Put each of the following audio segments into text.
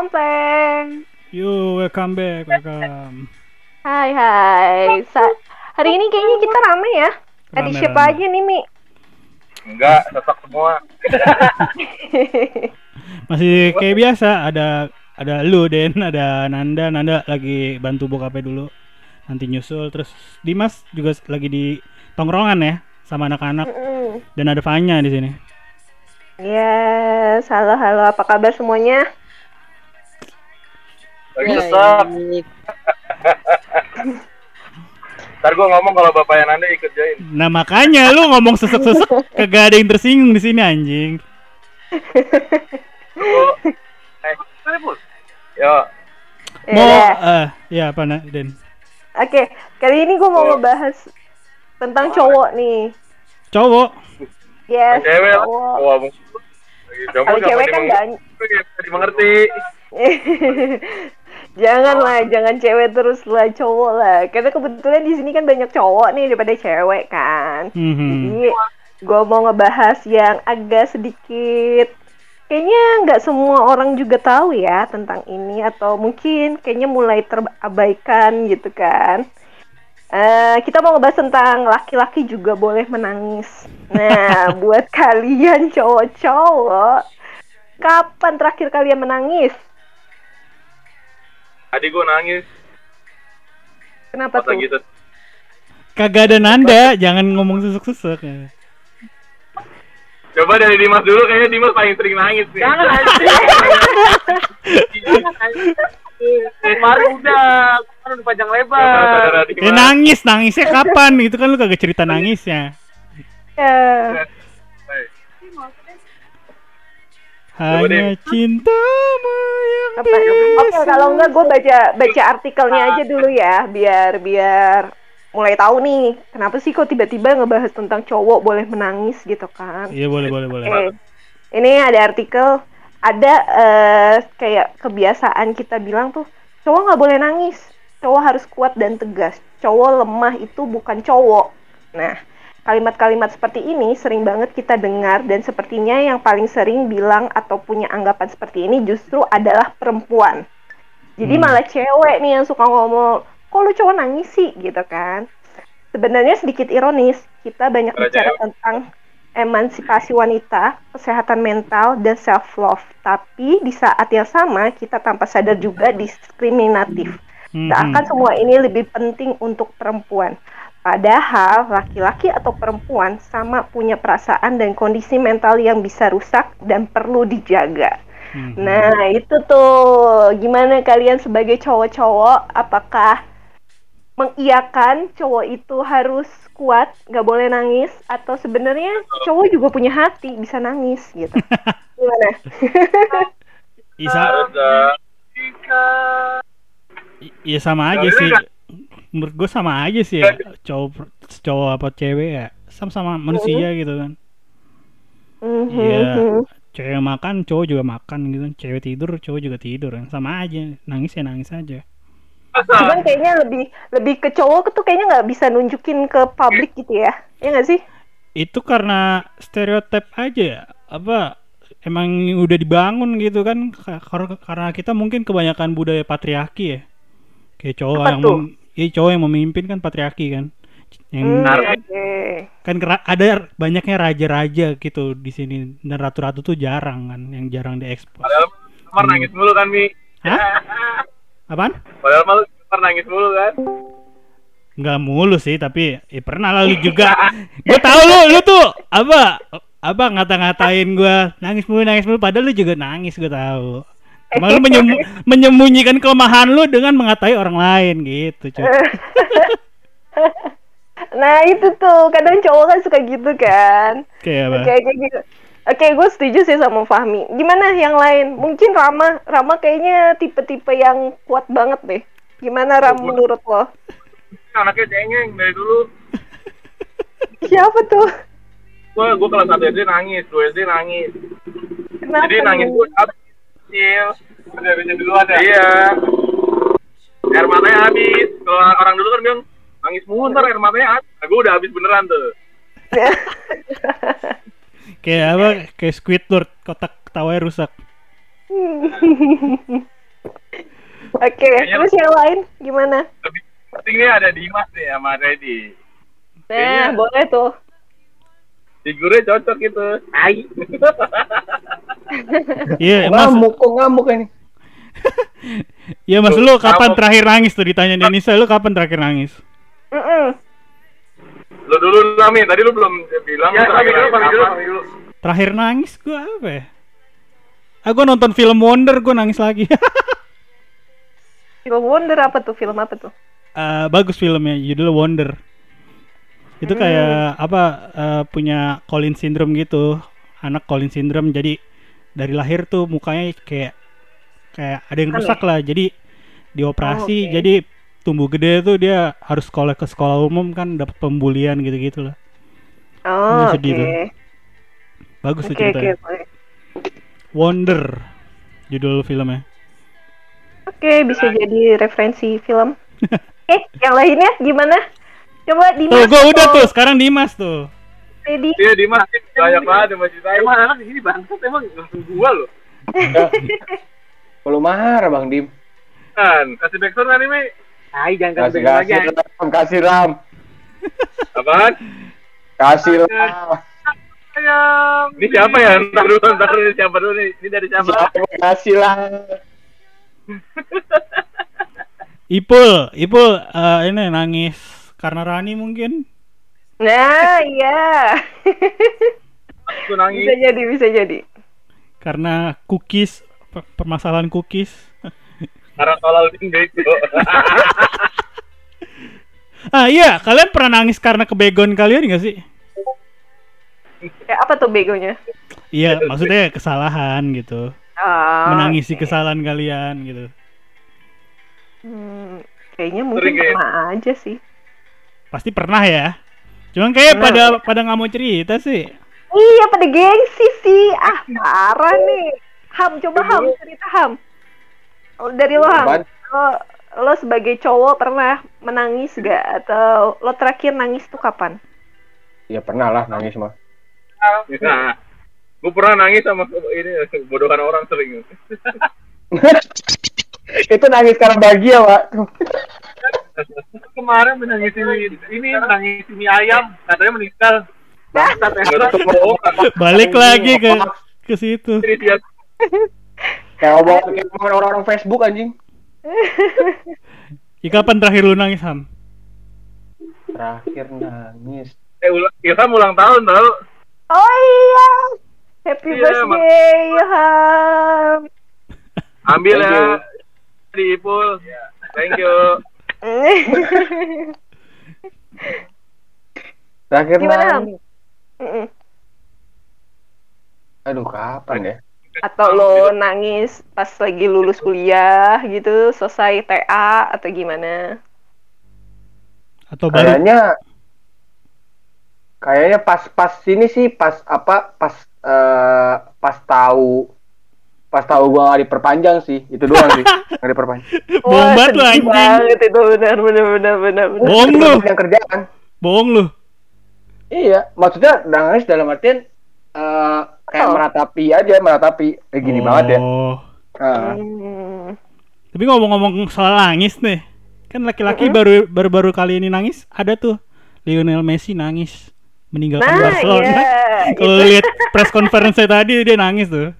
kompleng. Yo, welcome back, welcome. Hai hai. Sa- hari ini kayaknya kita rame ya. Ada Rame, siapa rame. aja nih Mi? Enggak, sesak semua. Masih kayak biasa, ada ada lu Den, ada Nanda, Nanda lagi bantu bokapnya dulu. Nanti nyusul terus Dimas juga lagi di tongkrongan ya sama anak-anak Mm. dan ada Fanya di sini. Yes, halo halo. Apa kabar semuanya? Lagi sesak. Ntar gue ngomong kalau bapaknya Nanda ikut join. Nah makanya lu ngomong sesek-sesek kagak ada yang tersinggung di sini anjing. Lu, eh? Yo, Ya Mau eh ya apa Na- Den? Oke, kali ini gue mau ngebahas tentang cowok nih. Cowok. Yes, cewek cowok. Cowok Kalau cewek kan banyak. Nggak bisa dimengerti. jangan lah, jangan cewek terus lah cowok lah. Karena kebetulan di sini kan banyak cowok nih daripada cewek kan. Mhm. Jadi gue mau ngebahas yang agak sedikit kayaknya nggak semua orang juga tahu ya tentang ini atau mungkin kayaknya mulai terabaikan gitu kan. Eh, kita mau ngebahas tentang laki-laki juga boleh menangis. Nah, buat kalian cowok-cowok, kapan terakhir kalian menangis? Tadi gue nangis Kenapa pas tuh? lagi tuh. Kagak ada Nanda, jangan ngomong sesek-sesek. ya. Coba dari Dimas dulu, kayaknya Dimas paling sering nangis nih. Jangan Kemarin udah, kemarin udah panjang lebar. Ya nangis, nangisnya kapan? Itu kan lu kagak cerita nangisnya. Ya. Hanya cintamu yang Apa? Oke, kalau enggak gue baca baca artikelnya aja dulu ya, biar biar mulai tahu nih kenapa sih kok tiba-tiba ngebahas tentang cowok boleh menangis gitu kan? Iya boleh boleh boleh. Oke, ini ada artikel ada eh, kayak kebiasaan kita bilang tuh cowok nggak boleh nangis, cowok harus kuat dan tegas, cowok lemah itu bukan cowok. Nah, kalimat-kalimat seperti ini sering banget kita dengar dan sepertinya yang paling sering bilang atau punya anggapan seperti ini justru adalah perempuan. Jadi Hmm. malah cewek nih yang suka ngomong, kok lu cowok nangis sih gitu kan. Sebenarnya sedikit ironis, kita banyak Para bicara cewek. tentang emansipasi wanita, kesehatan mental, dan self love. Tapi di saat yang sama kita tanpa sadar juga diskriminatif. Mhm. Seakan semua ini lebih penting untuk perempuan. Padahal laki-laki atau perempuan sama punya perasaan dan kondisi mental yang bisa rusak dan perlu dijaga. Mhm. Nah, itu tuh gimana kalian sebagai cowok-cowok apakah mengiyakan cowok itu harus kuat, nggak boleh nangis atau sebenarnya cowok juga punya hati, bisa nangis gitu. Gimana? Isa, iya sama aja sih. Menurut gue sama aja sih ya. Cowok cowok apa cewek ya, sama-sama manusia gitu kan. Mhm. Iya. Cewek makan, cowok juga makan gitu. Cewek tidur, cowok juga tidur. Sama aja. Nangis ya nangis aja. Cuman kayaknya lebih lebih ke cowok tuh kayaknya nggak bisa nunjukin ke publik gitu ya. Ya nggak sih? Itu karena stereotip aja ya. Apa emang udah dibangun gitu kan Ka- kar- karena kita mungkin kebanyakan budaya patriarki ya. Kayak cowok Apa yang tuh? Mem- iya, cowok yang memimpin kan patriarki kan. Yang Hmm, Benar. oke. kan ada banyaknya raja-raja gitu di sini dan ratu-ratu tuh jarang kan yang jarang diekspos. Padahal Mar nangis mulu kan, Mi. Hah? Apaan? Padahal malu Mar nangis mulu kan. Nggak mulu sih tapi ya pernah lalu juga. gue tahu lu lu tuh apa apa ngata-ngatain gue nangis mulu nangis mulu padahal lu juga nangis gue tahu. Cuma lu menyem- menyembunyikan kelemahan lu dengan mengatai orang lain gitu, cuy. Nah itu tuh kadang cowok kan suka gitu kan. Kayak apa? Oke, kayak gitu. Oke, gue setuju sih sama Fahmi. Gimana yang lain? Mungkin Rama, Rama kayaknya tipe-tipe yang kuat banget deh. Gimana Ram menurut lo? Anaknya cengeng dari dulu. Siapa tuh? Gue gue kelas 1 SD nangis, 2 SD nangis. Kenapa? Jadi nangis gue kecil. Udah bisa duluan ya? Iya. Air matanya habis. Kalau orang dulu kan bilang nangis mulu ntar air matanya habis. Nah, gue udah habis beneran tuh. kayak apa? Kayak Squidward kotak ketawanya rusak. Oke, terus yang lain gimana? Lebih penting nih ada Dimas nih sama Reddy. Nah, Kayaknya- boleh tuh. Figurnya cocok gitu. Hai. Iya, Mas. ngamuk kok ngamuk ini Iya, Mas lu kapan terakhir nangis tuh ditanya Denisa, lu kapan terakhir nangis? Mm-mm. Lu dulu Lami, tadi lu belum bilang. Ya, terakhir dulu, kapan? dulu. Terakhir nangis gua apa ya? Ah, gua nonton film Wonder, gua nangis lagi. Film Wonder apa tuh? Film apa tuh? Eh, bagus filmnya, judulnya Wonder. Itu kayak apa eh, punya Colin syndrome gitu. Anak Colin syndrome jadi dari lahir tuh mukanya kayak kayak ada yang rusak lah. Jadi dioperasi Oh, oke. jadi tumbuh gede tuh dia harus sekolah ke sekolah umum kan dapat pembulian gitu-gitu lah. Oh, oke. tuh. Bagus tuh Oke, oke, ceritanya. boleh. Wonder judul filmnya. Oke, bisa jadi referensi film. eh, yang lainnya gimana? Coba Tuh, Dimas. gua udah atau tuh, sekarang Dimas tuh. Teddy. Iya Dimas, banyak banget yang masih saya. Emang anak di sini bangsat emang langsung gua loh. kalau marah bang dim Kan, kasih backsound kan ini? Hai, jangan kasih kasih lagi. ram kasih ram Apaan? kasih ram Ayam. Ini siapa ya? Ntar dulu, ntar dulu ini siapa dulu nih? Ini dari siapa? Siapa kasih lah Ipul, Ipul eh, ini nangis karena Rani mungkin. Nah, iya. Bisa jadi, bisa jadi. karena cookies per- permasalahan cookies Karena tolol itu. ah iya kalian pernah nangis karena kebegon kalian gak sih Kayak apa tuh begonya? iya maksudnya kesalahan gitu Ah, menangisi oke. kesalahan kalian gitu Hmm, kayaknya mungkin Sering ya? pernah aja sih. Pasti pernah ya cuman kayak Pernah. pada pada nggak mau cerita sih Iya, pada gengsi sih. Ah, parah nih. Ham, coba Ham, cerita Ham. Oh, Dari lo Ham, lo, lo sebagai cowok pernah menangis gak? Atau lo terakhir nangis tuh kapan? ya pernah lah nangis mah Nah, gue pernah nangis sama ini bodohan orang sering. itu nangis karena bahagia pak Kemarin menangis ini, ini menangis mie ayam, katanya meninggal. Bangsat balik lagi ke ke situ Ini kayak omongan orang-orang Facebook anjing ya, kapan terakhir lu nangis Ham terakhir nangis eh, ulang, Ilham ulang tahun tau. Oh iya, happy Iya, birthday Ham. Ambil ya. Di Ipul. Thank you. terakhir Gimana Ham? aduh kapan ya Atau lo nangis pas lagi lulus kuliah gitu, selesai TA atau gimana? atau baru kayaknya kayaknya pas pas ini sih pas apa pas eh, pas tahu pas tahu gua gak diperpanjang sih itu doang sih nggak diperpanjang Bohong banget lu, anjing. banget itu benar benar benar benar. bohong lu yang kerjaan bohong lu iya maksudnya nangis dalam artian eh, kayak Oh. meratapi aja meratapi eh, gini banget ya Oh. Hmm. Tapi ngomong-ngomong soal nangis nih, kan laki-laki baru baru-baru kali ini nangis, ada tuh Lionel Messi nangis meninggalkan Nah, Barcelona. iya. Kalau lihat press conference tadi dia nangis tuh.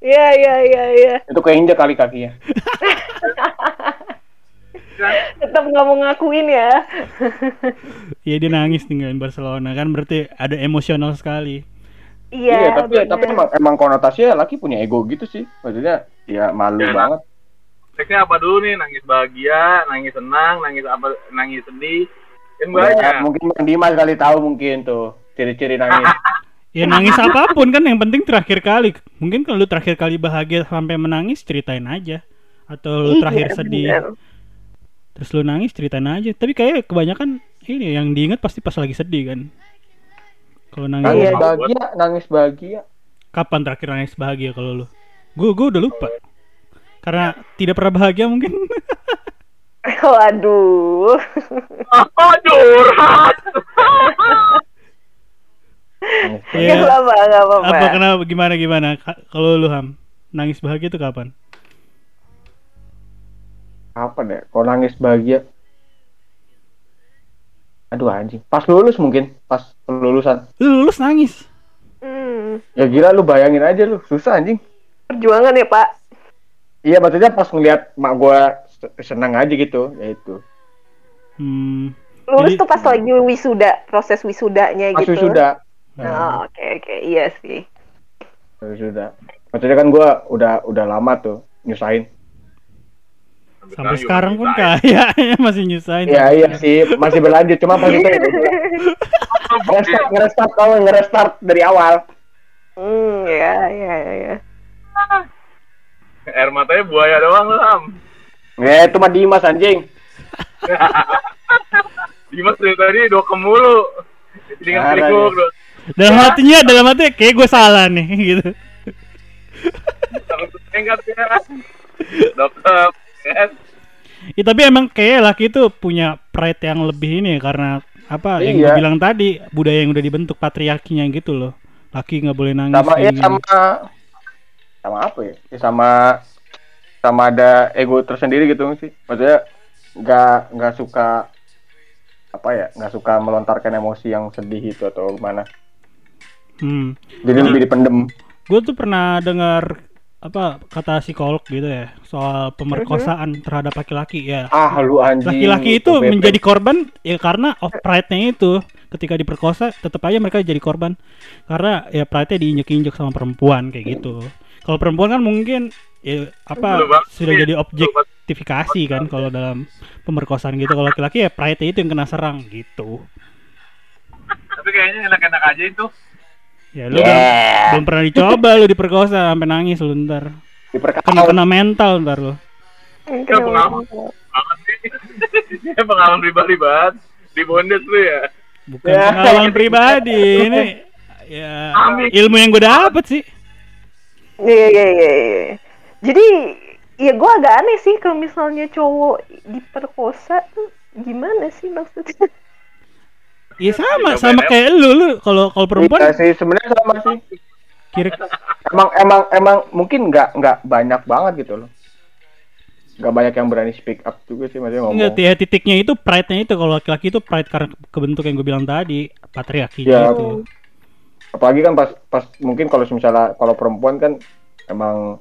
Iya iya iya iya. itu keinjek kali kakinya Tetap nggak mau ngakuin ya. Iya dia nangis tinggalin Barcelona kan berarti ada emosional sekali. Iya. iya tapi benar. tapi emang, emang konotasinya laki punya ego gitu sih maksudnya ya malu Ya, banget Teksnya apa dulu nih? Nangis bahagia, nangis senang, nangis apa? Nangis sedih. Kan Ya, banyak. mungkin Bang Dimas kali tahu mungkin tuh ciri-ciri nangis Ya nangis apa pun kan yang penting terakhir kali. Mungkin kalau lu terakhir kali bahagia sampai menangis ceritain aja. Atau lu Iya, terakhir sedih terus lu nangis ceritain aja. Tapi kayak kebanyakan ini yang diingat pasti pas lagi sedih kan. Kalau nangis nangis bahagia nangis bahagia kapan terakhir nangis bahagia kalau lu? Gue gue udah lupa. Karena tidak pernah bahagia mungkin. Waduh. Oh, curhat. Iya. Gak apa-apa, gak apa-apa. Apa kenapa gimana gimana? Ka- Kalau lu Ham nangis bahagia itu kapan? Apa deh? Kalau nangis bahagia. Aduh anjing. Pas lulus mungkin, pas lulusan. Lu lulus nangis. Hmm, Ya gila lu bayangin aja lu, susah anjing. perjuangan ya Pak. Iya maksudnya pas ngeliat mak gua se- senang aja gitu, ya itu. Hmm. Lulus Jadi- tuh pas lagi wisuda, proses wisudanya Pas gitu. Sudah, Oh, oke oke, iya sih. sudah. Maksudnya kan gua udah udah lama tuh nyusahin. Sampai sekarang pun kayaknya masih nyusahin. Iya iya sih, masih berlanjut cuma pas itu ngerestart ngerestart kalau ngerestart dari awal. Hmm, ya ya ya. ya. Air matanya buaya doang Ham. Ya itu mah Dimas anjing. Dimas dari tadi dokem mulu. Dengan do- Dalam hatinya, dalam hati kayak gue salah nih gitu. enggak ya. Dokem. kan? Ya, tapi emang kayak laki itu punya pride yang lebih ini ya, karena apa yang gue Iya. bilang tadi budaya yang udah dibentuk patriarkinya gitu loh. Laki nggak boleh nangis. Sama ya sama sama apa ya? Ya sama sama ada ego tersendiri gitu sih. Maksudnya nggak nggak suka apa ya nggak suka melontarkan emosi yang sedih itu atau gimana Hmm. jadi lebih dipendem Gue tuh pernah dengar apa kata psikolog gitu ya soal pemerkosaan terhadap laki-laki ya. ah lu anjing Laki-laki itu Bebek. menjadi korban ya karena of pride-nya itu ketika diperkosa tetap aja mereka jadi korban karena ya pride-nya diinjek-injek sama perempuan kayak gitu. Kalau perempuan kan mungkin ya apa banget. sudah jadi objektifikasi kan kalau dalam pemerkosaan gitu. Kalau laki-laki ya pride-nya itu yang kena serang gitu. Tapi kayaknya enak-enak aja itu. Ya lu belum, yeah belum pernah dicoba lu diperkosa sampai nangis lu ntar. Kena diperkau kena mental ntar lu. Ya, pengalaman. Banget sih. Ini pengalaman pribadi banget. Di bondes lu ya. Bukan Ya. pengalaman pribadi ini ya Amin. ilmu yang gue dapet sih. Iya iya iya. iya. Jadi ya gue agak aneh sih kalau misalnya cowok diperkosa tuh gimana sih maksudnya? Iya sama, Coba sama ya. kayak lu lu kalau kalau Iya perempuan sih sebenarnya sama sih kira emang emang emang mungkin nggak nggak banyak banget gitu loh nggak banyak yang berani speak up juga sih maksudnya ngomong enggak ya titiknya itu pride-nya itu kalau laki-laki itu pride karena kebentuk yang gue bilang tadi patriarki Ya. gitu. apalagi kan pas pas mungkin kalau misalnya kalau perempuan kan emang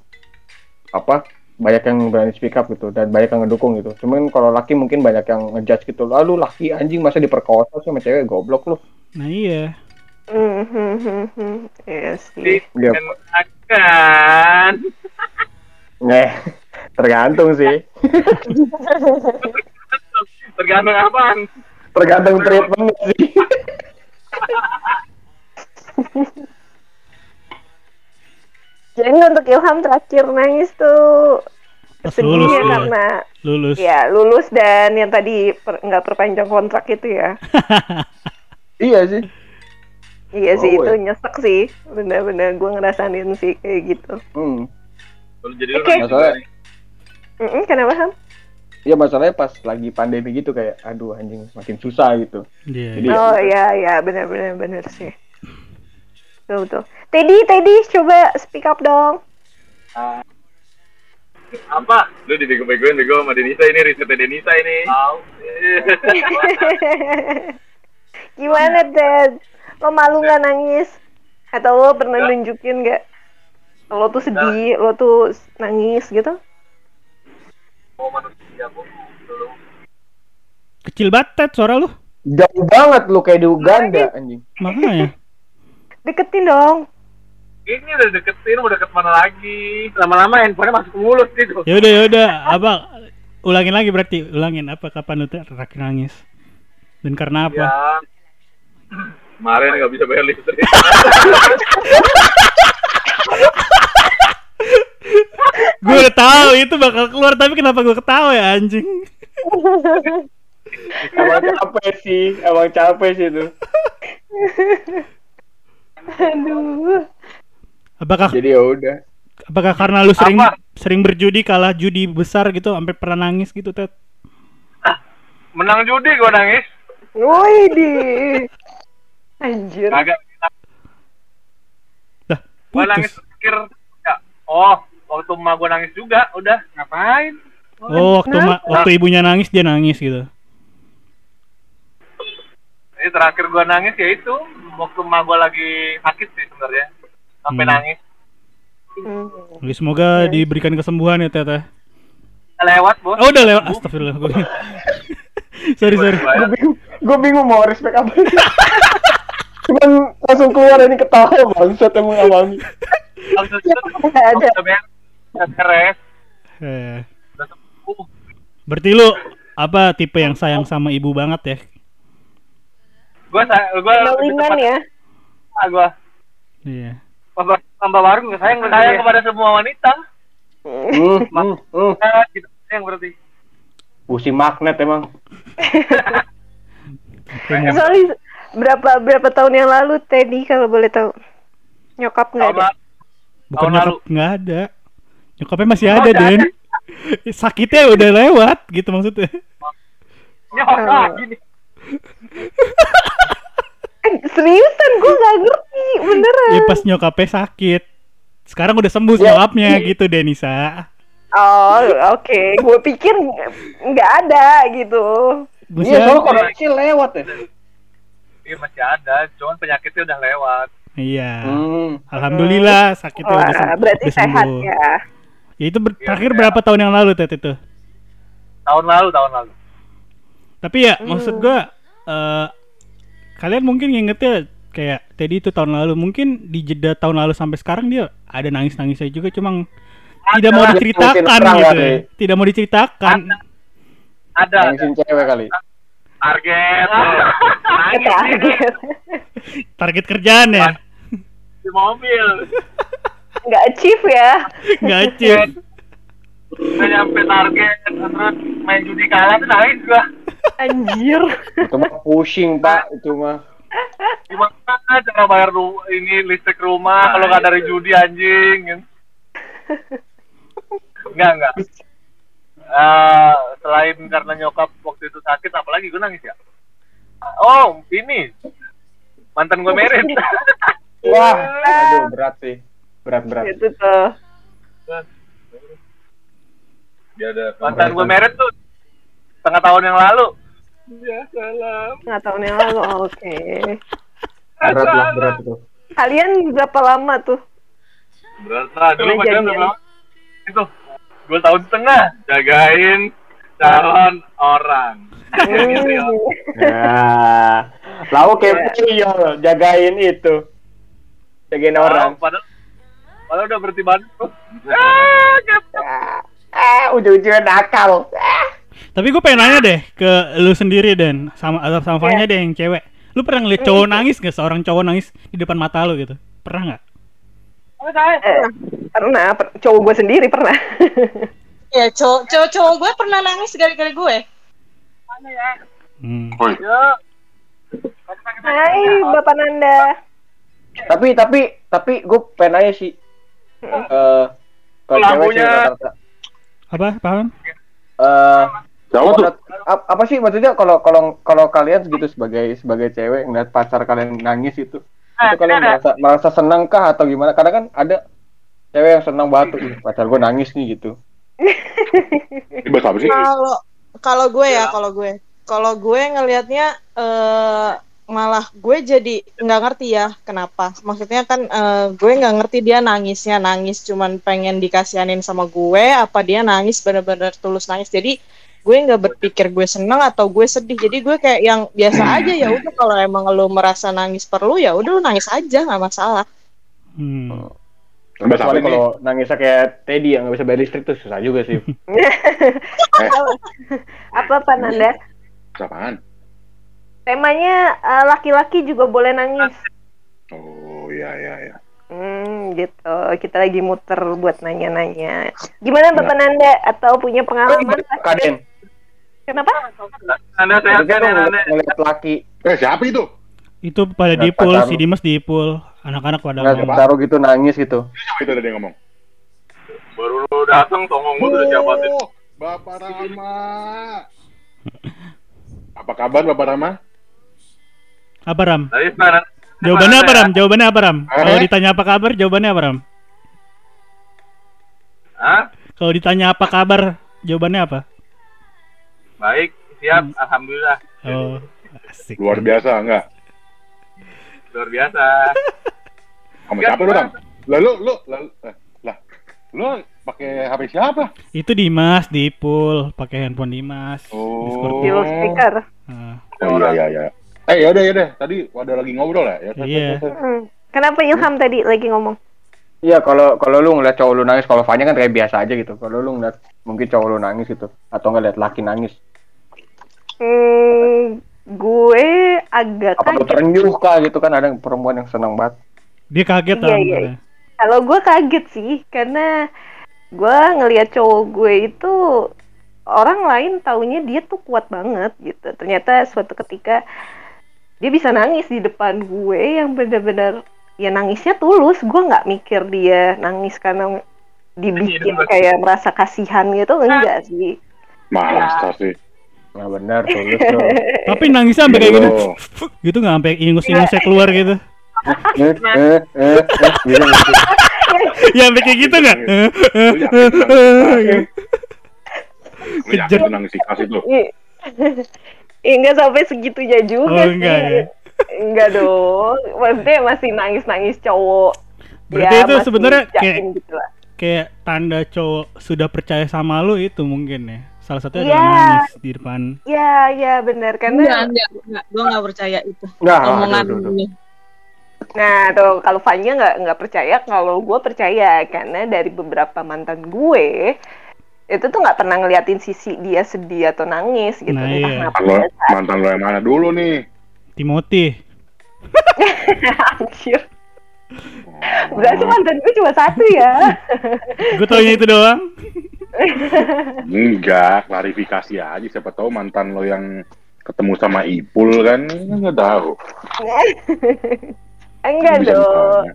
apa banyak yang berani speak up gitu dan banyak yang ngedukung gitu cuman kalau laki mungkin banyak yang ngejudge gitu lalu laki anjing masa diperkosa sih sama cewek goblok lu Nah iya. Hmm, hmm. Iya sih. Iya. Enakan. Neh, tergantung sih Tergantung apaan. tergantung treatment sih Jadi untuk Ilham terakhir nangis tuh Pas lulus sedihnya ya. karena Lulus. ya lulus dan yang tadi per- nggak perpanjang kontrak itu ya. iya sih Iya sih Oh, itu ya. nyesek sih. Bener-bener gue ngerasain sih kayak gitu. hmm. Jadi nangis Masalah- nih. Mm-mm, kenapa Ham? Iya masalahnya pas lagi pandemi gitu kayak aduh anjing makin susah gitu Iya. Jadi- Oh iya iya benar-benar benar sih. Betul betul. Teddy Teddy coba speak up dong. Apa? Lu dibego-begoin bego sama Denisa ini, risetnya Denisa ini. Tahu. Gimana Ted? Lo malu nggak nangis? Atau lo pernah Nggak. nunjukin nggak? Lo tuh sedih, lo tuh nangis gitu? Oh, manusia aku dulu. Kecil banget Ted, suara lu. jauh banget lu kayak di Uganda anjing Makanya. Deketin dong. Ini udah deketin, mau deket mana lagi? Lama-lama handphonenya masuk ke mulut gitu. Ya udah ya udah, apa ulangin lagi berarti, ulangin apa kapan lu terakhir nangis? Dan karena apa? Ya. Kemarin nggak bisa bayar listrik. Gue udah tahu itu bakal keluar tapi kenapa gue ketawa ya anjing? emang capek sih emang capek sih itu Aduh. Apakah jadi ya udah apakah karena lu sering Apa? sering berjudi kalah judi besar gitu sampai pernah nangis gitu Ted? Menang judi gua nangis. Woi di. Anjir. Kagak. Gua nangis Putus. terakhir ya. Oh, waktu emak gua nangis juga, udah ngapain? Oh, waktu ma- waktu ibunya nangis dia nangis gitu. Ini terakhir gua nangis ya itu waktu emak gua lagi sakit sih sebenarnya. Sampai Hmm. nangis. Hmm. Jadi semoga diberikan kesembuhan ya Tete. Lewat, Bos. Oh udah lewat. Astagfirullah. Gua... sorry sorry. gue bingung gue bingung mau respect apa cuman langsung keluar ini ketawa bangsat emang awalnya Langsung itu ada. beres. Eh, sembuh. berarti lu apa tipe yang sayang sama ibu banget ya? Gua sa- gua lebih tepat- ya. Ah, gua Iya. tambah tambah baru gua sayang sayang kepada semua wanita. hmm, hmm, hmm. Nah, gitu sayang berarti. Busi magnet emang Soalnya berapa berapa tahun yang lalu Teddy kalau boleh tahu nyokap nggak ada. Bukan tahun nyokap nggak ada. Nyokapnya masih Oh, ada, Den. Sakitnya udah lewat gitu maksudnya. Nyokap Oh. gini. Eh, seriusan gue nggak ngerti beneran. Ya pas nyokapnya sakit. Sekarang udah sembuh Ya. nyokapnya gitu Denisa. Oh oke, gue pikir nggak ada gitu. Iya soalnya ada. koneksi lewat ya Iya masih ada, cuman penyakitnya udah lewat. Iya. hmm. Alhamdulillah sakitnya udah, sem- Wah, berarti udah sehat sembuh. ya. Ya itu ber- Iya, terakhir iya. berapa tahun yang lalu Tet itu? Tahun lalu, tahun lalu. Tapi ya maksud gua eh kalian mungkin ngingetnya kayak tadi itu tahun lalu mungkin di jeda tahun lalu sampai sekarang dia ada nangis nangisnya juga cuma tidak mau diceritakan gitu ya. tidak mau diceritakan Ada, ada. nangisin cewek kali target. Nangis Target. target kerjaan ya di mobil. Nggak achieve ya. nggak acil Udah nyampe target, terus main judi kalah tuh nangis gua. Anjir. itu mah pushing pak itu mah Gimana cara bayar ru- ini listrik rumah kalau nggak dari judi anjing? Enggak, enggak. Eh, selain karena nyokap waktu itu sakit, apalagi gue nangis ya? Oh, ini mantan gue merit. wah aduh berat sih berat berat Itu tuh. mantan gue merit tuh setengah tahun yang lalu. Ya salam. Nggak tahun yang lalu. Oh, Oke. berat lah berat itu Kalian berapa lama tuh? Berasa dulu Udah pacaran berapa? Itu dua tahun setengah jagain calon orang. Gitu ya. Hmm. ya lalu kayak yo jagain itu jagain orang Padahal, padahal udah berhenti bantu. Ah, ah ujung-ujungnya nakal ah. Tapi gue pengen nanya deh ke lu sendiri dan. Sama atau sama Fanya deh yang cewek. Lu pernah ngeliat cowok nangis gak seorang cowok nangis di depan mata lu gitu. Pernah nggak? Eh, pernah, per- cowok gue sendiri pernah. Ya, cowok cowok cowok gue pernah nangis gara-gara gue. hmm. Ya. Hai, Bapak Nanda. tapi tapi tapi gue pengen nanya sih. Eh kalau cewek sih Lampunya. rata-rata. Apa? Paham? Eh menurut- ap- apa sih maksudnya? Kalau kalau kalau kalian gitu sebagai sebagai cewek ngeliat pacar kalian nangis itu Eh, itu kalian merasa merasa senang kah atau gimana? Karena kan ada cewek yang senang banget tuh, "Ih, pacar gue nangis nih gitu. Kalau kalau gue ya, kalau gue. Kalau gue ngelihatnya eh malah gue jadi nggak ngerti ya kenapa. Maksudnya kan eh, gue nggak ngerti dia nangisnya nangis cuman pengen dikasihanin sama gue apa dia nangis bener-bener tulus nangis. Jadi gue nggak berpikir gue seneng atau gue sedih. Jadi gue kayak yang biasa aja ya udah kalau emang lo merasa nangis perlu ya udah lo nangis aja nggak masalah. hmm. Kecuali kalau nangisnya kayak Teddy yang nggak bisa bayar listrik tuh susah juga sih Apa Pak Nanda? Apaan? Temanya eh, laki-laki juga boleh nangis. Oh iya iya iya. Hmm, gitu. Kita lagi muter buat nanya-nanya. Gimana Bapak Nanda atau punya pengalaman? Kaden Kenapa? Anda sehat kan ya, Anda? ngeliat laki Eh siapa itu? itu pada Nggak dipul pacar si. Dimas dipul anak-anak pada ngomong. taruh gitu nangis gitu Siapa itu tadi yang ngomong? Baru lu datang songong gue udah siapa tuh? Oh, Bapak Rama. Apa kabar Bapak Rama? apa ram Tadi sekarang Jawabannya apa ya? Ram? Jawabannya apa Ram? Eh? Kalau ditanya apa kabar, jawabannya apa Ram? Hah? Kalau ditanya apa kabar, jawabannya apa? Baik, siap. Alhamdulillah. Oh, asik. Luar biasa enggak? Luar biasa. Sama siapa lu, Ram? Lah lu lu lah, eh, lah lu pakai HP siapa? Itu Dimas di pool, pakai handphone Dimas. Discord. Oh. Di speaker. Nah, Oh iya iya iya. Eh yaudah yaudah tadi ada lagi ngobrol ya. ya Iya. Hmm. Kenapa Ilham tadi lagi ngomong? Iya kalau kalau lu ngeliat cowok lu nangis, kalau Fanya kan kayak biasa aja gitu. Kalau lu ngeliat mungkin cowok lu nangis gitu, atau ngeliat laki nangis, Hmm, gue agak apa kaget. terenyuh kah gitu kan ada perempuan yang senang banget. dia kaget Iya, iya, iya. Kalau gue kaget sih, karena gue ngelihat cowok gue itu orang lain taunya dia tuh kuat banget gitu. Ternyata suatu ketika dia bisa nangis di depan gue yang benar-benar ya nangisnya tulus. Gue nggak mikir dia nangis karena dibikin kayak merasa kasihan gitu enggak sih. Masa sih. Nah benar tuh. lu tuh. Tapi nangisnya sampai kayak gitu. Gitu nggak sampai ingus-ingusnya keluar gitu. Eh, eh, eh, eh, gitu, gitu. ya sampai kayak gitu nggak? Lu yakin nangis yakin Kejar. nangis ikhlas itu? Ih, ih, enggak sampai segitunya juga Oh, sih. enggak ya? Enggak dong. Maksudnya masih nangis-nangis cowok. Berarti itu masih sebenarnya kayak- gitu lah. Kayak tanda cowok sudah percaya sama lu itu mungkin ya. Salah satunya Iya. adalah nangis di depan. Ya, ya benar Enggak, karena enggak, enggak. Gue enggak percaya itu. Nggak, Omongan aduh, aduh, aduh. ini. nah tuh kalau Fanya nggak nggak percaya kalau gue percaya karena dari beberapa mantan gue itu tuh nggak pernah ngeliatin sisi dia sedih atau nangis gitu Nah, entah iya. kenapa Lo, mantan lo yang mana dulu nih? Timothy. anjir berarti mantan gue cuma satu ya Gue taunya itu doang. Enggak, klarifikasi aja. Siapa tahu mantan lo yang ketemu sama Ipul kan nggak tahu. enggak Bisa dong ditanya.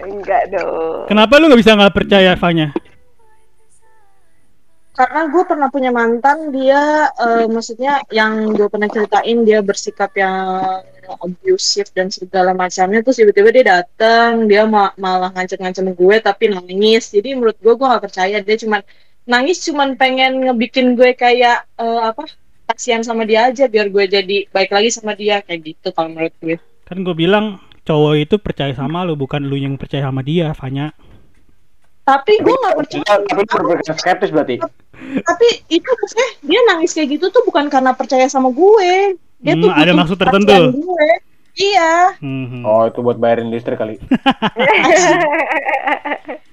enggak dong Kenapa lu nggak bisa nggak percaya Fanya? Karena gue pernah punya mantan, dia eh, maksudnya yang gue pernah ceritain dia bersikap yang abusive dan segala macamnya terus tiba-tiba dia datang dia ma- malah ngancem-ngancem gue tapi nangis jadi menurut gue gue gak percaya dia cuman nangis cuman pengen ngebikin gue kayak eh, apa kasihan sama dia aja biar gue jadi baik lagi sama dia kayak gitu kalau menurut gue Kan gue bilang cowok itu percaya sama lu, bukan lu yang percaya sama dia, Fanya. tapi gue gak percaya Tapi lu berpikiran skeptis berarti. tapi itu maksudnya dia nangis kayak gitu tuh bukan karena percaya sama gue dia Hmm, tuh ada maksud tertentu. gue. iya Hmm. Oh itu buat bayarin listrik kali.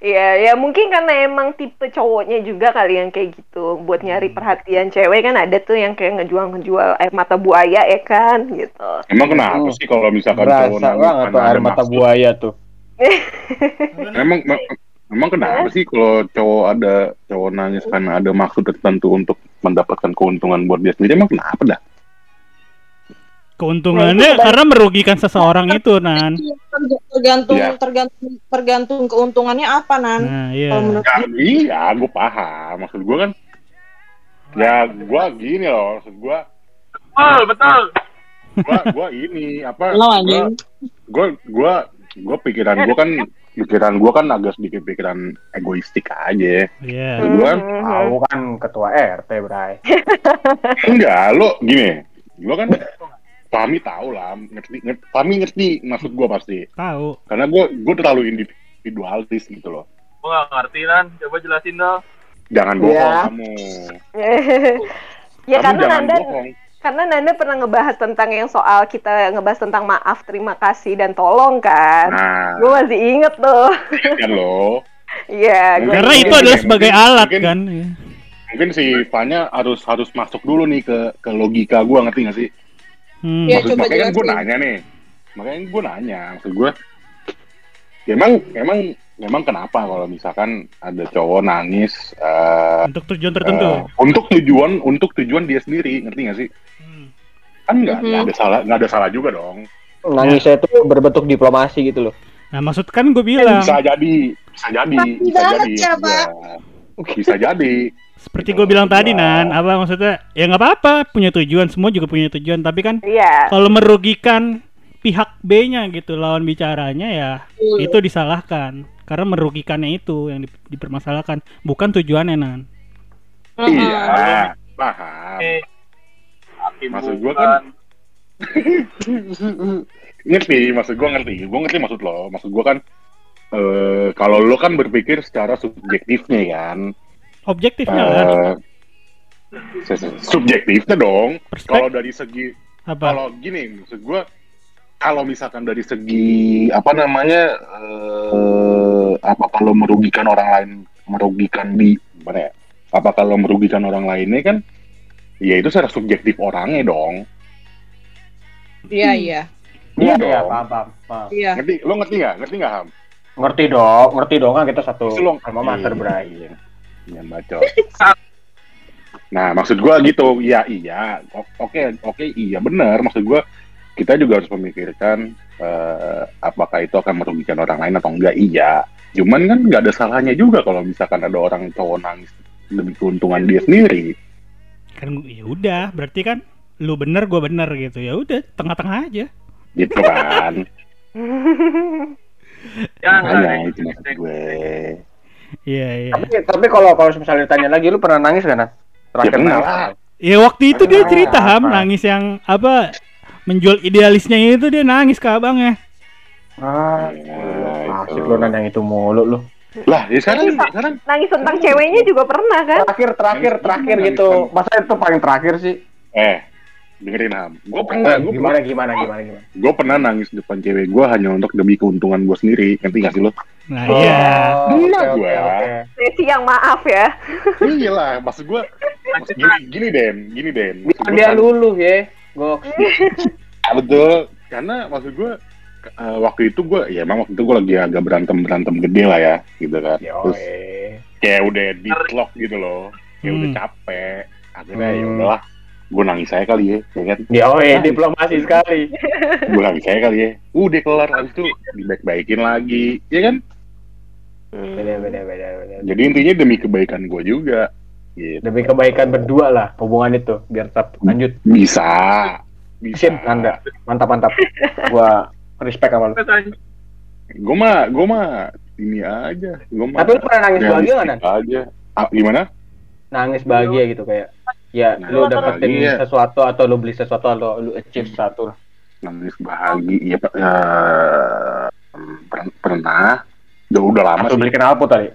ya ya mungkin karena emang tipe cowoknya juga kali yang kayak gitu buat Hmm. nyari perhatian cewek kan ada tuh yang kayak ngejual-ngejual air mata buaya ya kan gitu Emang kenapa Hmm. sih kalau misalkan Berasa cowok nangis banget tuh karena air mata maksud? buaya tuh. Emang emang kenapa sih kalau cowok ada cowok nangis karena ada maksud tertentu untuk mendapatkan keuntungan buat dia sendiri? Emang kenapa dah? Keuntungannya Nah, karena merugikan seseorang itu, Nan. Terg- tergantung Iya. tergantung tergantung keuntungannya apa nan Nah, iya. kalau menurut Ya, iya, gue paham. Maksud gue kan, ya gue gini loh. Maksud gue, Betul, betul. gue gue ini apa? Gue anjing gue gue pikiran gue kan pikiran gue kan agak sedikit pikiran egoistik aja. Iya. Maksud gue kan, Mhm. Tahu kan ketua RT, Bray. enggak lo gini. Gue kan Fahmi tahu lah, ngerti, ngerti, Fahmi ngerti maksud gue pasti. Tahu. Karena gue gue terlalu individualis gitu loh. Gue gak ngerti, Nan. Coba jelasin dong. Jangan bohong Iya. kamu. ya kamu karena jangan Nanda bohong. karena Nanda pernah ngebahas tentang yang soal kita ngebahas tentang maaf terima kasih dan tolong kan Nah, gue masih inget tuh kan lo. iya gua Karena itu adalah mungkin- sebagai alat mungkin- kan. Mungkin si Fanya harus harus masuk dulu nih ke ke logika gue ngerti gak sih? Hmm. Iya. Maksud, coba makanya kan gue nanya nih. Makanya gue nanya, maksud gue. Ya, emang emang memang kenapa kalau misalkan ada cowok nangis eh, Untuk tujuan tertentu. eh, untuk tujuan untuk tujuan dia sendiri ngerti gak sih? Hmm. Kan nggak Mhm. nggak ada salah nggak ada salah juga dong. Nangisnya itu berbentuk diplomasi gitu loh. Nah, maksud kan gue bilang Bisa jadi bisa jadi Tapi bisa banget jadi ya, Bisa jadi. seperti Gitu. gue bilang tadi. Nan, apa maksudnya? Ya nggak apa-apa, punya tujuan, semua juga punya tujuan, tapi kan iya kalau merugikan pihak B-nya gitu lawan bicaranya ya Betul. itu disalahkan karena merugikannya itu yang di- dipermasalahkan bukan tujuannya nan. Iya, paham. Eh, Maksud gua bukan. kan- ngerti, maksud gua ngerti. Gua ngerti maksud lo. Maksud gua kan eh kalau lo kan berpikir secara subjektifnya kan. objektifnya kan Eh subjektifnya dong. Kalau dari segi apa kalau gini maksud gua kalau misalkan dari segi apa namanya eh apa kalau merugikan orang lain merugikan di mana ya apa kalau merugikan orang lainnya kan ya itu secara subjektif orangnya dong Iya, iya. Iya Iya, dong. iya, paham, paham. Iya. ngerti lo ngerti nggak ngerti nggak ham Ngerti dong, ngerti dong kan kita satu Selong. alma mater, Bray. Iya. Iya, bacot. Nah, maksud gua gitu, iya iya, O- oke oke iya benar. Maksud gua kita juga harus memikirkan eh, apakah itu akan merugikan orang lain atau enggak. Iya, cuman kan nggak ada salahnya juga kalau misalkan ada orang cowok nangis demi keuntungan dia sendiri. kan ya udah berarti kan lu bener gua bener gitu ya udah tengah-tengah aja Gitu kan. Jangan. Makanya itu maksud gue. iya iya Tapi tapi kalau kalau misalnya ditanya lagi lu pernah nangis gak, Nat? Terakhir Ya, pernah nangis. ya waktu itu dia Apa? cerita ham Apa? nangis yang apa menjual idealisnya itu dia nangis ke abangnya Ah, Ya, asik lu nanya itu mulu lu. Lah, ya sekarang Nangis, sekarang Nangis tentang ceweknya juga pernah kan? Terakhir terakhir terakhir gitu. Masa itu paling terakhir sih? eh dengerin ham. Gue pernah, Eh, gue gimana gimana gimana gimana. gue pernah nangis depan cewek gue hanya untuk demi keuntungan gue sendiri ngerti gak sih lo? nah iya Oh, Gila oke. Sesi yang maaf ya. iya lah maksud gue maksud gini gini Den gini Den maksud dia kan- luluh ya. Gok. Ya, betul karena maksud gue eh, waktu itu gue ya emang waktu itu gue lagi agak berantem berantem gede lah ya gitu kan terus Yoi. kayak udah deadlock gitu loh kayak udah Hmm. capek akhirnya ya Hmm. udahlah gue nangis saya kali ya ya kan Yoi, diplomasi sekali. gue nangis saya kali ya udah kelar abis itu dibaik-baikin lagi ya kan Beda beda beda beda. jadi intinya demi kebaikan gue juga gitu Demi kebaikan berdua lah hubungan itu biar tetap lanjut. bisa bisa Sip, Nanda. Mantap mantap. Gua respect sama lu. gue mah gue mah ini aja gue mah Tapi lu pernah nangis bahagia nggak, Nan? aja ah, gimana Nangis bahagia gitu kayak ya Nah, lu dapetin bahagia. sesuatu atau lu beli sesuatu atau lu achieve satu lah. nangis bahagia ya, Pak. Ya, per- pernah udah udah lama Atau sih beli knalpot tadi.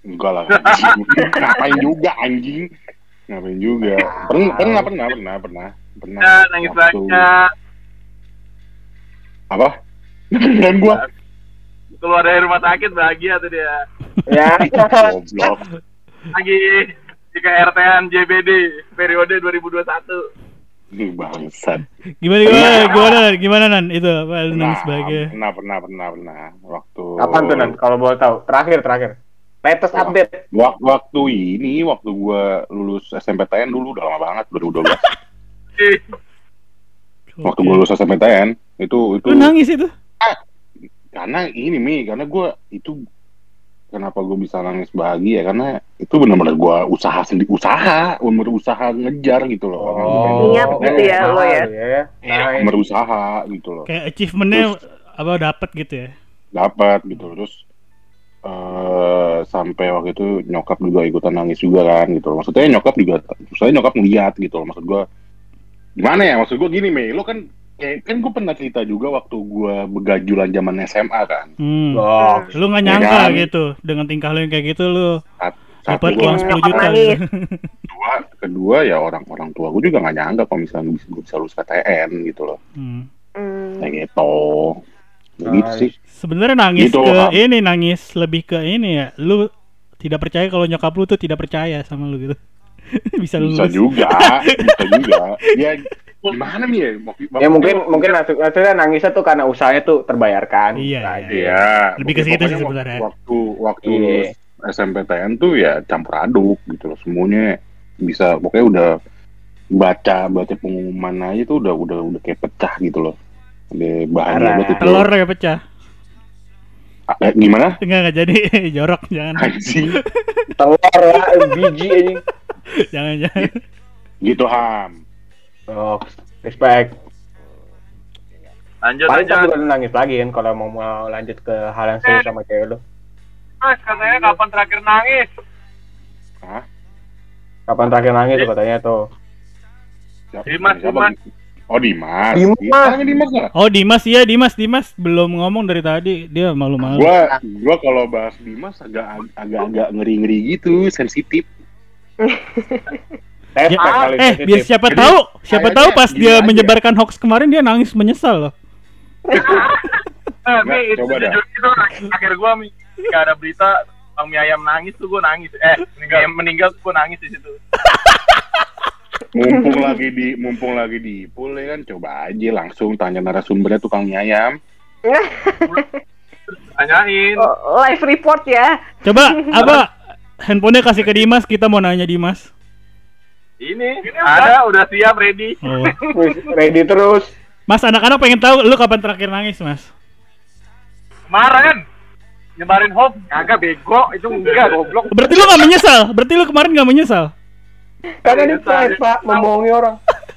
enggak lah anjing. ngapain juga anjing ngapain juga pernah pernah pernah pernah pernah pernah Ya, nangis Waktu- banyak. apa dan gua Keluar dari rumah sakit bahagia tuh dia. Ya. goblok Lagi di KRT-an JBD periode 2021. Ih, bangsat gimana gimana gimana Nan? gimana nan itu apa lu nangis Pernah, pernah pernah pernah pernah waktu Kapan tuh Nan? Kalau boleh tahu. Terakhir terakhir. Latest Wah. update. Wak- waktu ini waktu gua lulus SMPTN dulu udah lama banget 2012 Ih, waktu gua lulus SMPTN itu itu lu nangis itu karena ini mi karena gua itu kenapa gue bisa nangis bahagia? Karena itu benar-benar gua usaha sendiri usaha umur usaha ngejar gitu loh. Niat gitu ya, lo ya. Nice. berusaha gitu loh. Kayak achievementnya apa dapet gitu ya? Dapat gitu. Terus eh sampai waktu itu nyokap juga ikutan nangis juga kan gitu loh. maksudnya nyokap juga saya nyokap ngeliat gitu loh. Maksud gua gimana ya? Maksud gua gini Mei. Lo kan kayak kan gue pernah cerita juga waktu gua begajulan zaman SMA kan hmm. Gok. lu nggak Ya nyangka kan? gitu dengan tingkah lu yang kayak gitu lu satu dapat uang 10 juta gitu. kedua kedua ya orang orang tua gue juga nggak nyangka kalau misalnya bisa gue bisa lulus PTN gitu loh hmm. Hmm. kayak gitu Ya gitu Nice. sih sebenarnya nangis Gitu, ke Ham. ini nangis lebih ke ini ya lu tidak percaya kalau nyokap lu tuh tidak percaya sama lu gitu bisa lulus bisa juga bisa juga ya gimana nih ya Waktu- Ya mungkin mungkin maksud- maksudnya nangisnya tuh karena usahanya tuh terbayarkan. Iya, Nah, iya. Iya, Lebih ke situ sih sebenarnya. Waktu waktu Iya. SMPTN tuh ya campur aduk gitu loh. Semuanya bisa pokoknya udah baca baca pengumuman aja tuh udah udah udah kayak pecah gitu loh. Udah bahagia Parah. banget itu. telur ya pecah Eh, gimana? enggak enggak jadi jorok jangan Anjing. Telur lah, biji ini. jangan jangan gitu Ham. Oh, respect. Lanjut, Paling lanjut. baru nangis lagi kan kalau mau, mau lanjut ke hal yang serius sama cewek lu. Mas, katanya kapan terakhir nangis? Hah? Kapan terakhir nangis tuh katanya tuh. Dimas? Dimas. Oh Dimas. Dimas. Iya, Dimas? Oh Dimas iya Dimas Dimas belum ngomong dari tadi dia malu-malu. Gua gua kalau bahas Dimas agak agak agak ngeri-ngeri gitu, sensitif. Tes Ya, kali eh sensitif. biar siapa Jadi, tahu siapa tahu pas dia aja. menyebarkan hoax kemarin dia nangis menyesal loh. Eh, Mi, itu coba jujur itu akhir gua, Mi. Gak ada berita Bang mie ayam nangis tuh gua nangis. Eh, meninggal, meninggal tuh gua nangis di situ. Mumpung lagi di mumpung lagi di pool ya kan, coba aja langsung tanya narasumbernya tukang mie ayam. Tanyain. Oh, live report ya. Coba apa handphonenya kasih ke Dimas kita mau nanya Dimas. Ini, ada, udah siap, ready. Oh. Ready terus. Mas anak-anak pengen tahu lu kapan terakhir nangis mas? Kemarin nyebarin hoax kagak bego itu enggak goblok Berarti lu gak menyesal? Berarti lu kemarin gak menyesal? Karena dia pride, Pak, membohongi orang.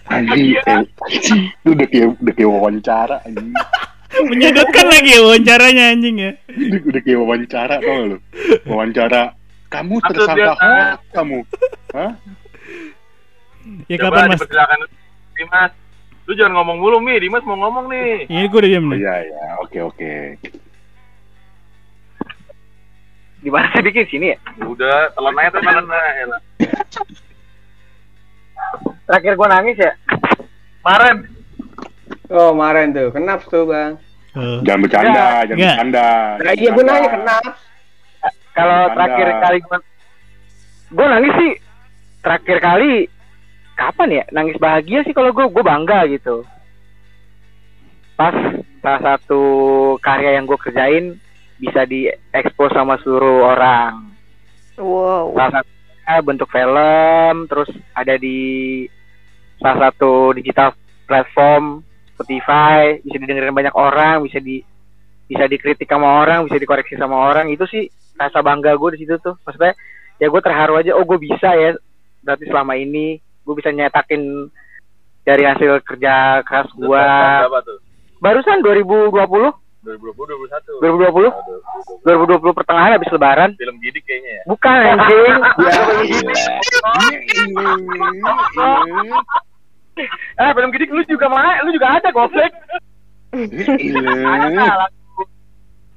Anjing, eh, itu udah kayak udah kayak wawancara anjing. Menyedotkan lagi ya wawancaranya anjing ya. Udah, udah kayak wawancara tau gak lu? Wawancara kamu tersangka hoax kamu. Hah? Ya coba kapan mas? Dimas lu jangan ngomong mulu Mi Dimas mau ngomong nih Ini gue udah diam Oh, nih. Iya ya, oke oke. Gimana sih bikin sini ya? udah telan aja telan aja Terakhir gua nangis ya. kemarin Oh, kemarin tuh. Kenapa tuh, Bang? Oh. Jangan bercanda, jangan Enggak. bercanda. Nah, iya, gue nanya kenapa? Kalau terakhir kali gua gua nangis sih terakhir kali kapan ya? Nangis bahagia sih kalau gua gua bangga gitu. Pas salah satu karya yang gua kerjain bisa diekspos sama seluruh orang. Wow. salah satunya bentuk film terus ada di salah satu digital platform Spotify bisa didengerin banyak orang bisa di bisa dikritik sama orang bisa dikoreksi sama orang itu sih rasa bangga gue di situ tuh maksudnya ya gue terharu aja oh gue bisa ya berarti selama ini gue bisa nyetakin dari hasil kerja keras gue berapa tuh? Barusan 2020 2020 2021 2020 2020 pertengahan habis lebaran. Film gidik kayaknya ya? Bukan anjing. Ah, film gidik lu juga mah, lu juga ada goblok. Lagu,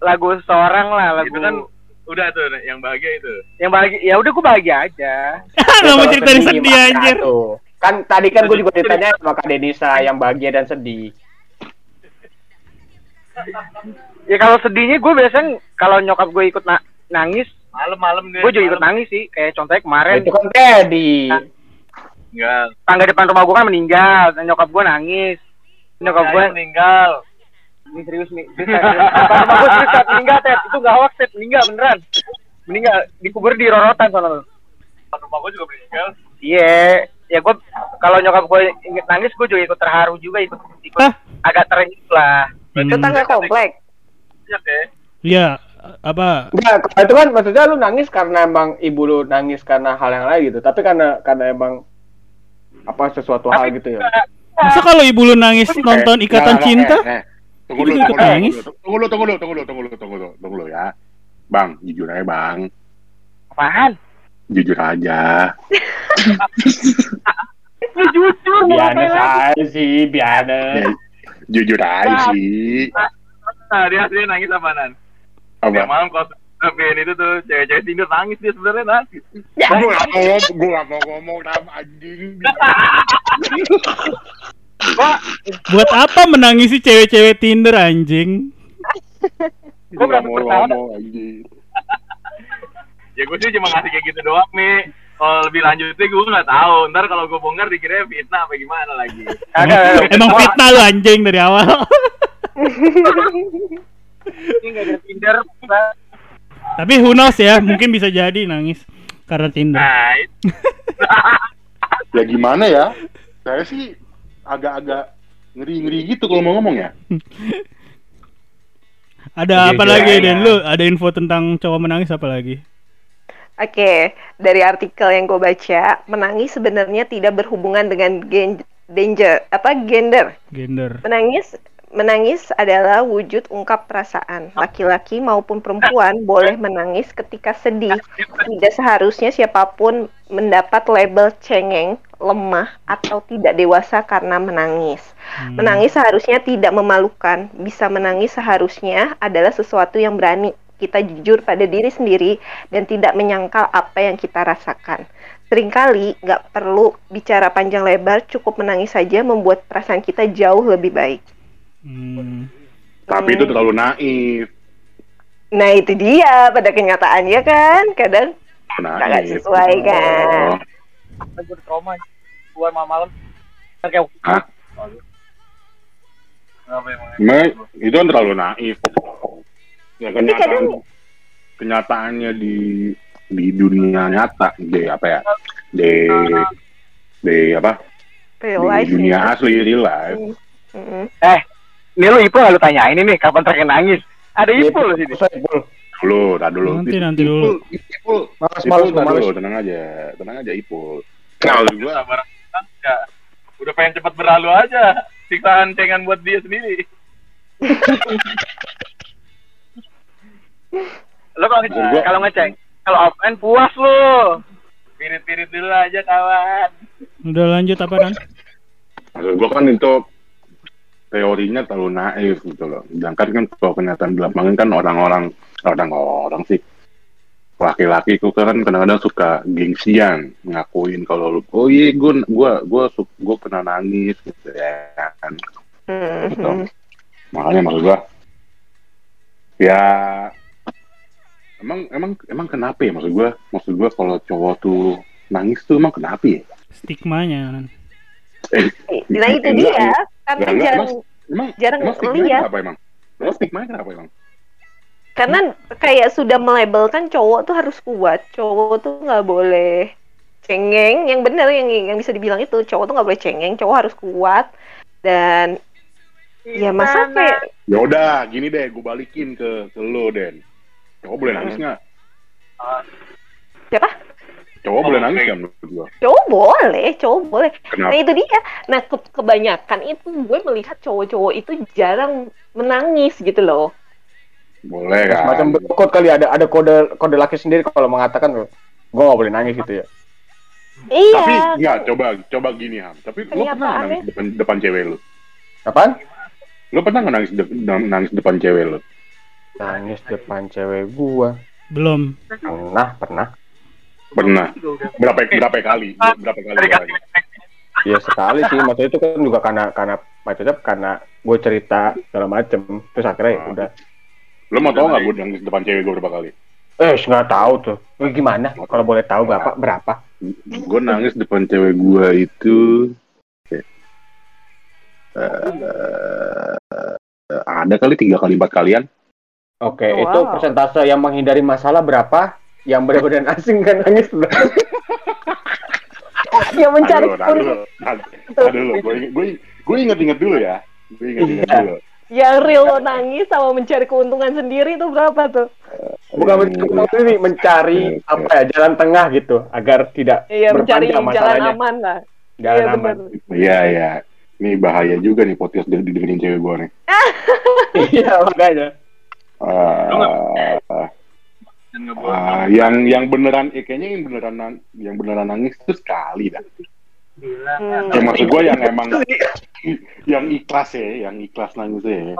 lagu seorang lah, lagu itu kan udah tuh yang bahagia itu yang bahagia. Ya udah gua bahagia aja. Gak mau cerita Sedih anjir. Tuh. Kan tadi kan gue juga ditanya sama Kak Denisa yang bahagia dan sedih. Ya kalau sedihnya gue biasanya kalau nyokap gue ikut na- nangis, malam-malam deh gue juga ikut nangis sih. Kayak contohnya kemarin Itu kan Teddy. enggak tangga depan rumah gue kan meninggal, dan nyokap gue nangis. Nyokap gue meninggal ini serius nih. Serius. Depan rumah gue serius Ted. meninggal Ted. Itu gak hoax Ted, meninggal beneran. Meninggal dikubur di rorotan soalnya. rumah gua juga meninggal Iya, ya gue kalau nyokap gue inget nangis, gue juga ikut terharu juga, ikut ikut Hah? agak terenyuh lah. Hmm. Tetangga komplek. iya deh Iya apa? Enggak, itu kan maksudnya lu nangis karena emang ibu lu nangis karena hal yang lain gitu. Tapi karena karena emang apa sesuatu hal gitu ya. Masa kalau ibu lu nangis nonton Ikatan Cinta? Tunggu dulu, tunggu dulu, tunggu dulu, tunggu dulu, tunggu dulu, tunggu dulu, tunggu dulu, ya. Bang, jujur aja bang, Apaan? jujur aja. Lu jujur Biasa sih, biasa. Ya, jujur aja sih. nah dia aslinya nangis apaanan Apa? Tiap malam kalau Tapi itu tuh cewek-cewek tidur nangis dia sebenarnya nangis. Gue gak mau ngomong, gue gak mau ngomong sama anjing. Buat apa menangisi cewek-cewek Tinder anjing? Gue ngomong anjing. Ya gue sih cuma ngasih kayak gitu doang nih. Kalau lebih lanjutnya gue nggak tahu. Ntar kalau gue bongkar dikira fitnah apa gimana lagi. Emang fitnah lu anjing dari awal. Ini gak ada Tinder. Tapi who knows ya, mungkin bisa jadi nangis karena Tinder. Nah. Ya gimana ya? Saya sih agak-agak ngeri-ngeri gitu kalau mau ngomong ya. Ada apa Jujur lagi. Den? Lu ada info tentang cowok menangis apa lagi? Oke, dari artikel yang gue baca, menangis sebenarnya tidak berhubungan dengan gen danger apa gender. Gender. Menangis menangis adalah wujud ungkap perasaan. Laki-laki maupun perempuan boleh menangis ketika sedih. Tidak seharusnya siapa pun mendapat label cengeng, lemah, atau tidak dewasa karena menangis. Hmm. Menangis seharusnya tidak memalukan. Bisa menangis seharusnya adalah sesuatu yang berani. Kita jujur pada diri sendiri dan tidak menyangkal apa yang kita rasakan. Seringkali nggak perlu bicara panjang lebar, cukup menangis saja membuat perasaan kita jauh lebih baik. Hmm. Tapi itu terlalu naif. Nah itu dia pada kenyataannya kan kadang nggak sesuai kan. Oh. trauma keluar malam-malam kayak Hah? Emang? Cuma itu kan terlalu naif. Ya Tapi kenyataan, kadang- kenyataannya di di dunia nyata di apa ya di di apa Real di dunia ya. asli real life Mm-mm. Eh, ini lu nggak lu tanyain ini kapan terakhir nangis? Ada Iya, Ipo lu sini. Dulu tak dulu Nanti, nanti Ipul, dulu. Ipul, tak males. dulu tenang aja tenang aja Ipul maksud gua ya pengen cepat berlalu aja. Siksaan cengan buat dia sendiri. Lo kalau gua- kalau ngecek, kalau offline puas lu. pirit-pirit dulu aja kawan. Udah lanjut apa maksud gua kan itu teorinya terlalu naif gitu loh. Sedangkan kan kalau kenyataan di lapangan kan orang-orang orang-orang sih laki-laki itu kan kadang-kadang suka gengsian ngakuin kalau lu oh iya gue gua gua su- gua pernah nangis gitu ya kan. Gitu. Mhm. makanya maksud gua ya emang emang emang kenapa ya maksud gua? Maksud gua kalau cowok tuh nangis tuh emang kenapa ya? Stigmanya Ran. eh, Nah itu dia. karena jarang emang jarang emang stigma lihat kenapa emang? Emang stigma kenapa emang karena kayak sudah melabelkan cowok tuh harus kuat. Cowok tuh nggak boleh cengeng. Yang benar yang yang bisa dibilang itu cowok tuh nggak boleh cengeng. Cowok harus kuat. Dan ya masa kayak ya udah gini deh gue balikin ke ke lo Den. Cowok boleh nangis nggak? Siapa? Cowok boleh nangis nggak menurut gua? Cowok boleh cowok boleh. Kenapa? Nah itu dia. Nah ke- kebanyakan itu gue melihat cowok-cowok itu jarang menangis gitu loh boleh kan Semacam kode kali ada ada kode kode laki sendiri kalau mengatakan gue gak boleh nangis gitu ya. iya tapi nggak coba coba gini ham tapi lo pernah nangis depan depan cewek lo Apaan? lo pernah nggak nangis de- nangis depan cewek lo Nangis depan cewek gua. Belum. Pernah, pernah. pernah berapa berapa kali berapa kali caranya? Iya sekali sih. Maksudnya itu kan juga karena karena maksudnya karena gue cerita segala macem. Terus akhirnya ya udah. Lo mau tau nggak gue nangis depan cewek gue berapa kali Eh, nggak tahu tuh. Lu gimana? Kalau boleh tahu bapak berapa? gue nangis depan cewek gue itu eh, ada kali tiga kali empat kalian Oke, Wow. itu persentase yang menghindari masalah berapa? Yang benar-benar asing kan nangis berapa? yang mencari Aduh, aduh, aduh, dulu, gue gue gue inget-inget dulu ya, gue inget-inget Iya. dulu. Yang real lo nangis sama mencari keuntungan sendiri itu berapa tuh Bukan mencari, ini, mencari apa ya jalan tengah gitu agar tidak iya mencari berpanjang jalan masalahnya. aman lah Jalan iya aman. Iya iya, ini bahaya juga nih podcast di- didengerin cewek gue nih. Iya makanya. Ah, dan ngebawa ah, yang yang beneran, eh, kayaknya yang beneran yang beneran nangis itu sekali dah. Hmm. Ya, maksud gue yang emang yang ikhlas ya, yang ikhlas nangis ya.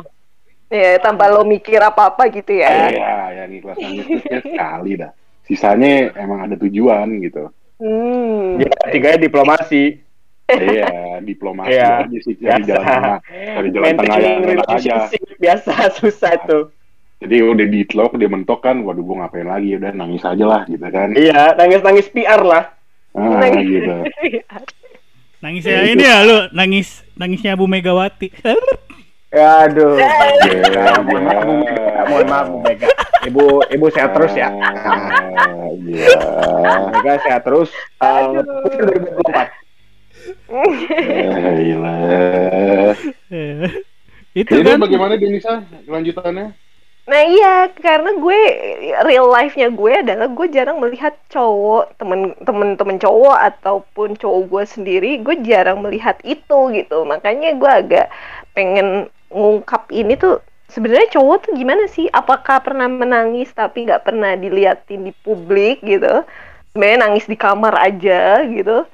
ya tanpa lo mikir apa apa gitu ya Iya, yang ikhlas nangis itu sekali dah. Sisanya emang ada tujuan gitu. hmm. Ya, tiganya diplomasi. Iya, diplomasi Iya. aja sih cari jalan tengah, cari jalan tengah yang aja. biasa susah tuh. Jadi udah ditlok, dia mentok kan, waduh gue ngapain lagi, udah nangis aja lah gitu kan. Iya, nangis-nangis PR lah. Ah, Nangis. gitu. Nangisnya ini ya lu nangis nangisnya Bu Megawati. Ya, aduh. Iya, mohon maaf, Bu Mega. Mohon maaf, Bu Mega. Ibu, ibu sehat terus ya. Iya. Mega sehat terus. Eh, 2024. Eh, Gila. Eh, itu Jadi kan bagaimana Denisa kelanjutannya? Nah iya, karena gue real life-nya gue adalah gue jarang melihat cowok temen temen temen cowok ataupun cowok gue sendiri, gue jarang melihat itu gitu. Makanya gue agak pengen ngungkap ini tuh sebenarnya cowok tuh gimana sih? Apakah pernah menangis tapi nggak pernah diliatin di publik gitu? Sebenarnya nangis di kamar aja gitu?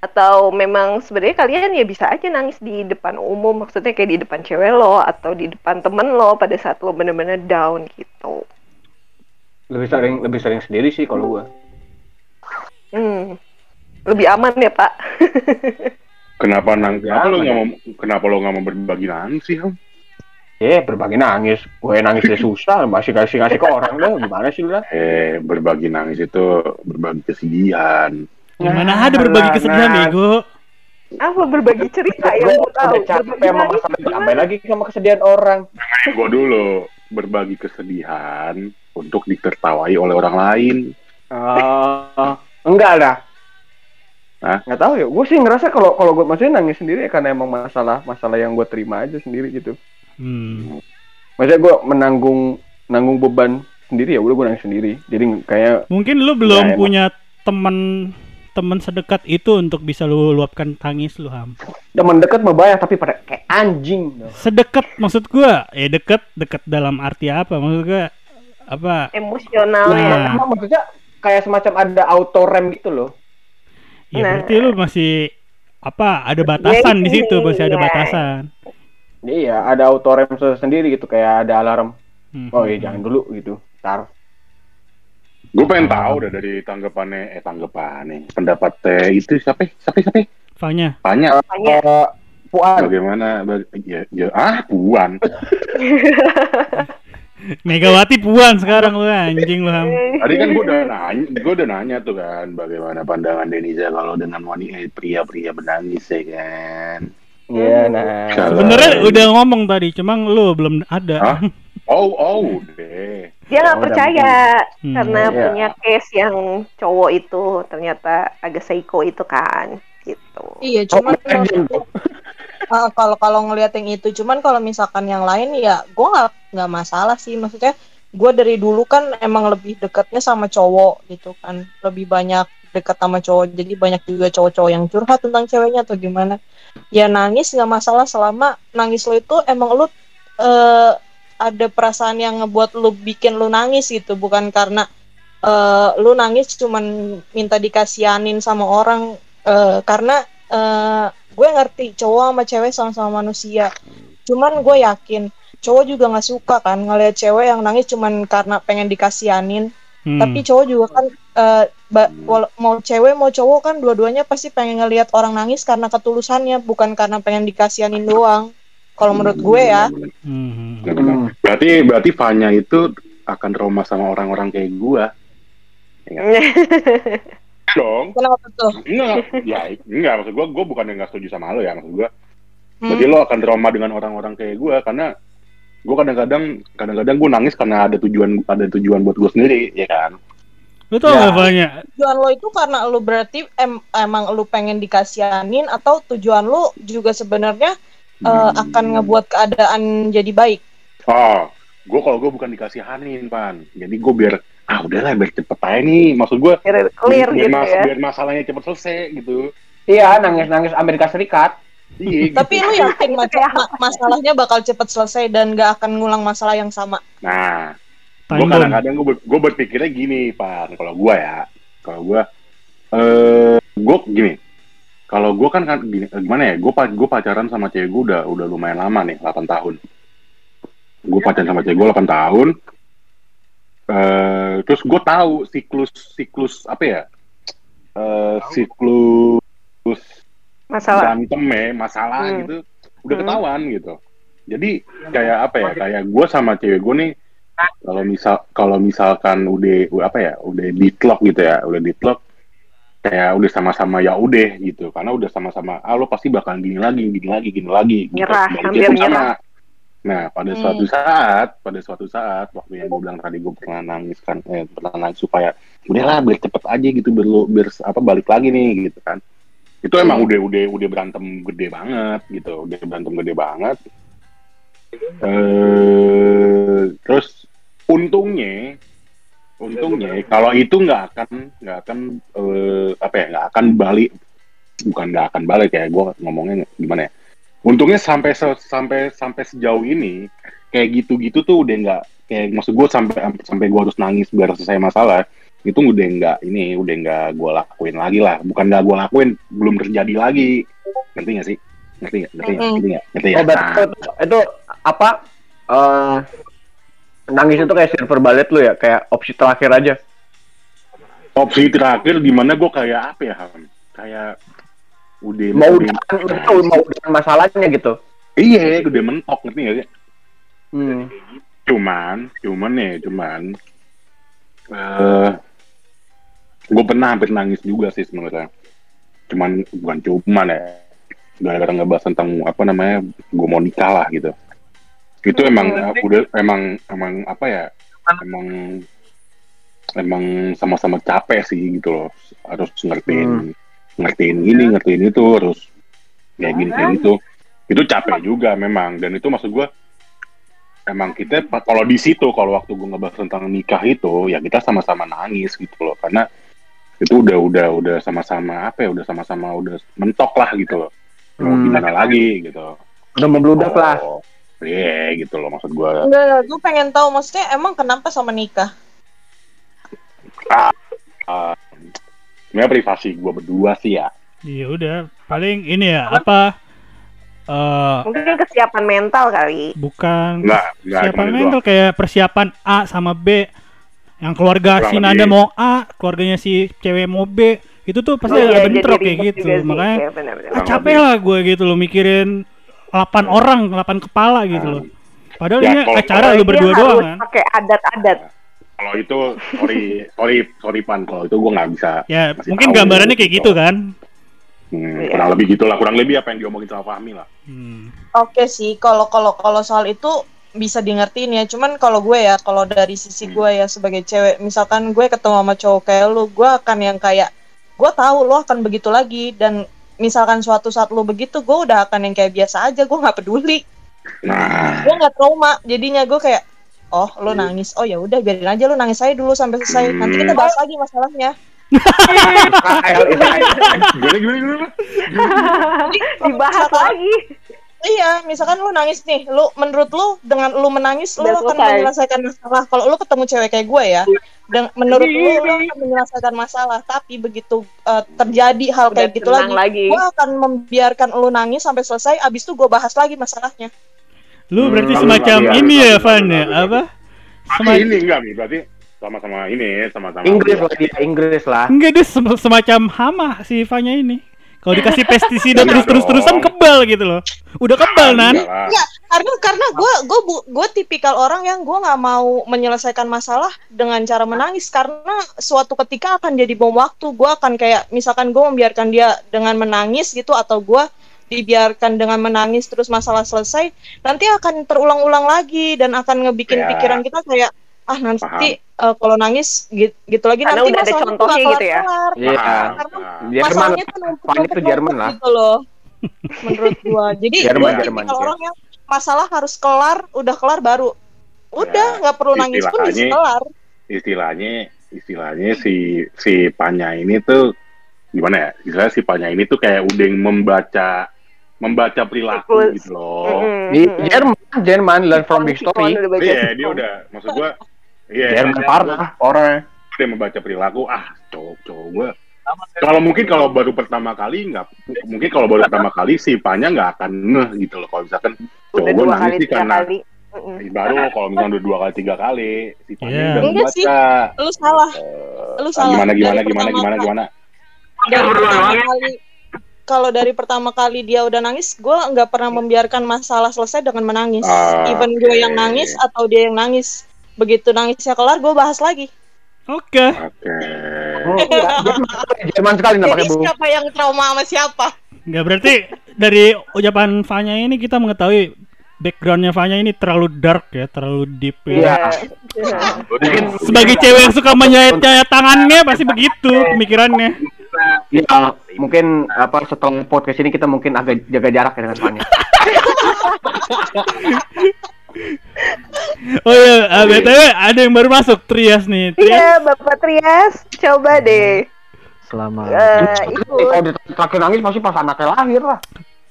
Atau memang sebenarnya kalian ya bisa aja nangis di depan umum, maksudnya kayak di depan cewek lo atau di depan temen lo pada saat lo bener-bener down gitu. Lebih sering lebih sering sendiri sih kalau gua. Hmm. Lebih aman ya, Pak. Kenapa nang? Ya, Kenapa lo nggak mau? Kenapa lo nggak mau berbagi nangis sih, Ham? Eh, berbagi nangis. Gue nangisnya susah, masih kasih kasih ke orang dah. Gimana sih lu dah? Eh, berbagi nangis itu berbagi kesedihan. Gimana ada berbagi kesedihan Nah, bego? Apa berbagi cerita yang Gue udah capek sama nangis masalah gimana? tambah lagi sama kesedihan orang. Gue dulu berbagi kesedihan untuk ditertawai oleh orang lain. Eh, enggak lah. Hah? Nggak tahu ya. Gue sih ngerasa kalau kalau gue maksudnya nangis sendiri ya karena emang masalah masalah yang gue terima aja sendiri gitu. Hmm. Maksudnya gue menanggung nanggung beban sendiri ya udah gue nangis sendiri. Jadi kayak Mungkin lu belum enak. punya teman teman sedekat itu untuk bisa lu luapkan tangis lu ham. teman dekat mah banyak tapi pada kayak anjing. Sedekat maksud gua, ya deket deket dalam arti apa? Maksud gua apa? Emosional Nah. ya. Emang maksudnya kayak semacam ada auto rem gitu loh. Ya Nah. berarti lu masih apa? Ada batasan di situ, masih ada Iya. batasan. Iya, ada auto rem sendiri gitu kayak ada alarm. Hmm. Oh iya jangan dulu gitu. Ntar. Gue pengen tahu dah dari tanggapannya, eh tanggapannya, pendapat teh itu siapa? Siapa? Siapa? Fanya. Tanya Makanya Eh, Puan, bagaimana? Baga- ya, ya, ah, puan. Megawati puan sekarang lu anjing lu. Tadi kan gue udah nanya, gue udah nanya tuh kan, bagaimana pandangan Denisa kalau dengan wanita eh, pria-pria menangis ya kan? Iya, nah. Sebenarnya udah ngomong tadi, cuma lu belum ada. Hah? Oh, oh, deh. Dia nggak Ya udah, percaya Hmm. karena Iya. punya case yang cowok itu ternyata agak psycho itu kan gitu. Iya, Oh, cuman anjing. Uh, kalau kalau ngeliat yang itu cuman kalau misalkan yang lain ya gue nggak nggak masalah sih maksudnya gue dari dulu kan emang lebih dekatnya sama cowok gitu kan lebih banyak dekat sama cowok jadi banyak juga cowok-cowok yang curhat tentang ceweknya atau gimana ya nangis nggak masalah selama nangis lo itu emang lu eh, ada perasaan yang ngebuat lu bikin lu nangis gitu. Bukan karena eh, lu nangis cuman minta dikasihanin sama orang. Eh, karena eh, gue ngerti cowok sama cewek sama-sama manusia. Cuman gue yakin cowok juga nggak suka kan ngeliat cewek yang nangis cuman karena pengen dikasihanin. Hmm. tapi cowok juga kan wala- mau cewek mau cowok kan dua-duanya pasti pengen ngelihat orang nangis karena ketulusannya bukan karena pengen dikasihanin doang kalau menurut gue ya Hmm. Benar, benar. Berarti berarti Fanya itu akan trauma sama orang-orang kayak gua. Dong. kenapa tuh Enggak, ya enggak maksud gua gua bukan yang enggak setuju sama lo ya maksud gua. Hmm. Berarti lo akan trauma dengan orang-orang kayak gua karena gua kadang-kadang kadang-kadang gua nangis karena ada tujuan ada tujuan buat gua sendiri ya kan. Tau Ya. gak Fanya? tujuan lo itu karena lo berarti em- emang lo pengen dikasihanin atau tujuan lo juga sebenarnya eh, akan ngebuat keadaan jadi baik Oh, gua kalau gua bukan dikasihanin pan, jadi gua biar ah udahlah biar cepet aja nih, maksud gua Biar clear biar, gitu mas- ya. biar masalahnya cepet selesai gitu. Iya, nangis-nangis Amerika Serikat. Iya. tapi gitu. lo yakin mas- ma- masalahnya bakal cepet selesai dan gak akan ngulang masalah yang sama Nah, gue kadang-kadang gue gue berpikirnya gini, Pan. Kalau gue ya, kalau gue, eh, gue gini. Kalau gue kan kan gini, eh, gimana ya? Gue gue pacaran sama cewek gue udah udah lumayan lama nih, 8 tahun. Gue pacaran sama cewek gue 8 tahun. Eh, terus gue tahu siklus siklus apa ya? Eh, siklus Masalah. berantem ya, masalah Hmm. gitu, udah Hmm. ketahuan gitu. Jadi kayak apa ya? Kayak gue sama cewek gue nih, kalau misal kalau misalkan udah apa ya, udah deadlock gitu ya, udah deadlock, kayak udah sama-sama ya udah gitu, karena udah sama-sama, ah lo pasti bakal gini lagi, gini lagi, gini lagi. gitu. Nyerah, Baliknya hampir nyerah. sama. Nah, pada Hmm. suatu saat, pada suatu saat, waktu yang gue bilang tadi gue pernah nangis kan, eh, pernah nangis supaya udahlah biar cepet aja gitu, biar lo biar apa balik lagi nih gitu kan. Itu emang udah udah udah berantem gede banget gitu, udah berantem gede banget. Eh, terus untungnya, untungnya kalau itu nggak akan nggak akan eh, apa ya nggak akan balik, bukan nggak akan balik ya, gue ngomongnya gimana ya? untungnya sampai se- sampai sampai sejauh ini kayak gitu-gitu tuh udah nggak kayak maksud gue sampai sampai gue harus nangis biar selesai masalah itu udah nggak ini udah nggak gue lakuin lagi lah. Bukan nggak gue lakuin belum terjadi lagi. Ngerti nggak sih? Ngerti nggak? Ngerti nggak? Ngerti nggak? Ngerti Oh, Nah, itu, itu apa? eh nangis itu kayak silver bullet lu ya, kayak opsi terakhir aja. opsi terakhir di mana gue kayak apa ya Ham? kayak udah Mau udah- mau, dengan masalahnya gitu. iya udah mentok ngerti nggak sih Hmm. cuman cuman ya cuman eh gue pernah hampir nangis juga sih sebenarnya cuman bukan cuman ya gara-gara ngebahas tentang apa namanya gue mau nikah lah gitu itu emang Hmm. udah emang emang apa ya emang emang sama-sama capek sih gitu loh. Harus ngertiin ngertiin ini ngertiin itu harus kayak gini kayak gitu. Itu capek juga memang. Dan itu maksud gue emang kita kalau di situ kalau waktu gue ngebahas tentang nikah itu ya kita sama-sama nangis gitu loh. Karena itu udah udah udah sama-sama apa ya udah sama-sama udah mentok lah gitu loh. Mau Hmm. gimana lagi gitu. Udah membludak lah. Iya gitu loh maksud gue Enggak, gue pengen tahu maksudnya emang kenapa sama nikah? uh, sebenarnya privasi gue berdua sih ya Iya udah, paling ini ya apa? eh Mungkin kesiapan mental kali. bukan Enggak, enggak itu mental kayak persiapan A sama B. Yang keluarga Kurang si lebih. Nanda mau A, keluarganya si cewek mau B. Itu tuh pasti Oh iya, bentrok kayak gitu. sih. Makanya Iya, benar-benar. ah, Kurang capek lebih. lah gue gitu loh mikirin 8 orang, 8 kepala gitu loh. Padahal Ya, ini kalau- acara kalau lu berdua harus doang kan. pakai adat-adat. kalau itu sorry sorry sorry pan kalau itu gue nggak bisa Ya, mungkin tahu gambarannya kayak gitu. gitu kan. Hmm, Iya. kurang lebih gitulah kurang lebih apa yang diomongin sama Fahmi lah Hmm. Oke sih, kalau kalau kalau soal itu bisa di ngertiin ya. Cuman kalau gue ya, kalau dari sisi Hmm. gue ya sebagai cewek, misalkan gue ketemu sama cowok kayak lu, gue akan yang kayak gue tahu lo akan begitu lagi dan misalkan suatu saat lo begitu, gue udah akan yang kayak biasa aja, gue nggak peduli, nah gue nggak trauma. Jadinya gue kayak oh lo nangis, oh ya udah biarin aja lo nangis aja dulu sampai selesai. Nanti kita bahas lagi masalahnya. kalau Dibahas lagi. Iya, misalkan lu nangis nih, lu menurut lu dengan lu menangis lu akan menyelesaikan masalah. Kalau lu ketemu cewek kayak gue ya, dan menurut lu lu akan menyelesaikan masalah, tapi begitu uh, terjadi hal Udah kayak gitu lagi, lagi. gue akan membiarkan lu nangis sampai selesai. Abis itu gue bahas lagi masalahnya. Lu Hmm, berarti lalu- semacam ini ya, Van lalu- ya? Apa? Tapi Sema- ini enggak nih berarti sama-sama ini sama-sama Inggris lah dia, Inggris lah. Enggak dia sem- semacam hama si Vanya ini. Kalau dikasih pestisida terus terus terusan kebal gitu loh. Udah kebal nan. Lah. Enggak, karena karena gue gue gue tipikal orang yang gue nggak mau menyelesaikan masalah dengan cara menangis karena suatu ketika akan jadi bom waktu. Gue akan kayak misalkan gue membiarkan dia dengan menangis gitu atau gue dibiarkan dengan menangis terus masalah selesai, nanti akan terulang-ulang lagi dan akan ngebikin Ya. pikiran kita kayak ah nanti eh, kalau nangis gitu, gitu lagi Karena nanti udah ada contohnya gitu ya. Iya. Karena Jerman, masalahnya tuh itu Jerman lah. gitu loh menurut gua jadi Jerman, gua Jerman, tipikal ya. orang yang masalah harus kelar udah kelar baru udah Ya, nggak perlu nangis pun bisa istilahnya- kelar istilahnya istilahnya si si Panya ini tuh gimana ya istilahnya si Panya ini tuh kayak udah membaca membaca perilaku gitu loh. Di Jerman, Jerman learn from big Sikon story. udah baca iya dia sikon. udah maksud gua iya Jerman dia- parah orangnya. dia membaca perilaku ah cowok cowok kalau mungkin kalau baru pertama kali nggak mungkin kalau baru pertama kali si Panya nggak akan ngeh gitu loh kalau misalkan cowok nangis kali sih karena kali. Baru kalau misalnya udah dua kali tiga kali si Panya Iya. udah Enggak sih. membaca lu salah Eh, Lu salah. gimana gimana Dari gimana gimana kali. gimana kalau dari pertama kali dia udah nangis gue nggak pernah membiarkan masalah selesai dengan menangis Ah, even gue yang nangis atau dia yang nangis begitu nangisnya kelar gue bahas lagi Oke. oke Oh, iya. Jerman, Jerman sekali jadi nampaknya bu. siapa yang trauma sama siapa Enggak berarti dari ucapan Vanya ini kita mengetahui backgroundnya Vanya ini terlalu dark ya, terlalu deep ya. Iya. Mungkin Sebagai cewek yang suka menyayat-nyayat tangannya pasti begitu pemikirannya. ya mungkin apa setelah podcast ini kita mungkin agak jaga jarak ya dengan Fanya. Oh iya, ah, BTW ada yang baru masuk Trias nih. Trias. Iya, Bapak Trias, coba deh. Selamat Eh, ikut. Kalau terakhir nangis pasti pas anaknya lahir lah.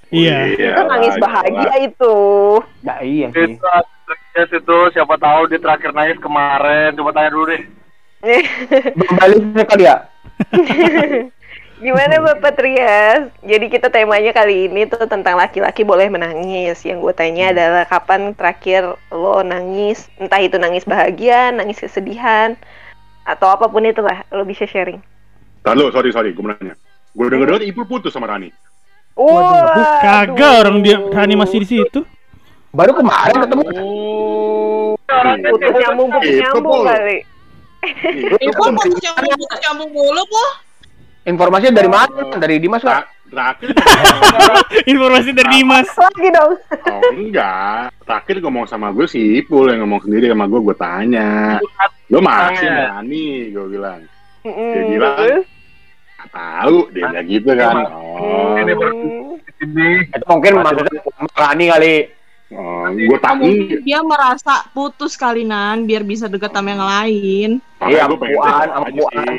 Iya. Itu nangis bahagia itu. Ya iya sih. Itu yes, itu siapa tahu dia terakhir nangis kemarin. Coba tanya dulu deh. Baliknya kali ya. Gimana Bapak Trias? Jadi kita temanya kali ini tuh tentang laki-laki boleh menangis. Yang gue tanya adalah kapan terakhir lo nangis? Entah itu nangis bahagia, nangis kesedihan, atau apa pun itulah lo bisa sharing. Lalu, sorry, sorry, gue nanya. Gue denger-denger Ipul putus sama Rani. Wah, Kagak orang dia Rani masih di situ. Baru kemarin ketemu. putus nyambung putus Itu, nyambung kali. Itu putus nyambung putus nyambung mulu kok. Informasinya dari mana? Dari Dimas kok? Terakhir, Informasi dari Dimas. Lagi dong. oh enggak. Terakhir ngomong sama gue si Ipul yang ngomong sendiri sama gue, gue tanya. Lo masih Tanya. Rani, gue bilang. Mm, Dia bilang? Gak tahu, dia bilang gitu kan. Oh, Ini. Itu mungkin maksudnya Rani kali. oh gue tak Mungkin dia merasa putus kalinan biar bisa dekat sama yang lain. Iya, gue pengen Puan, Puan.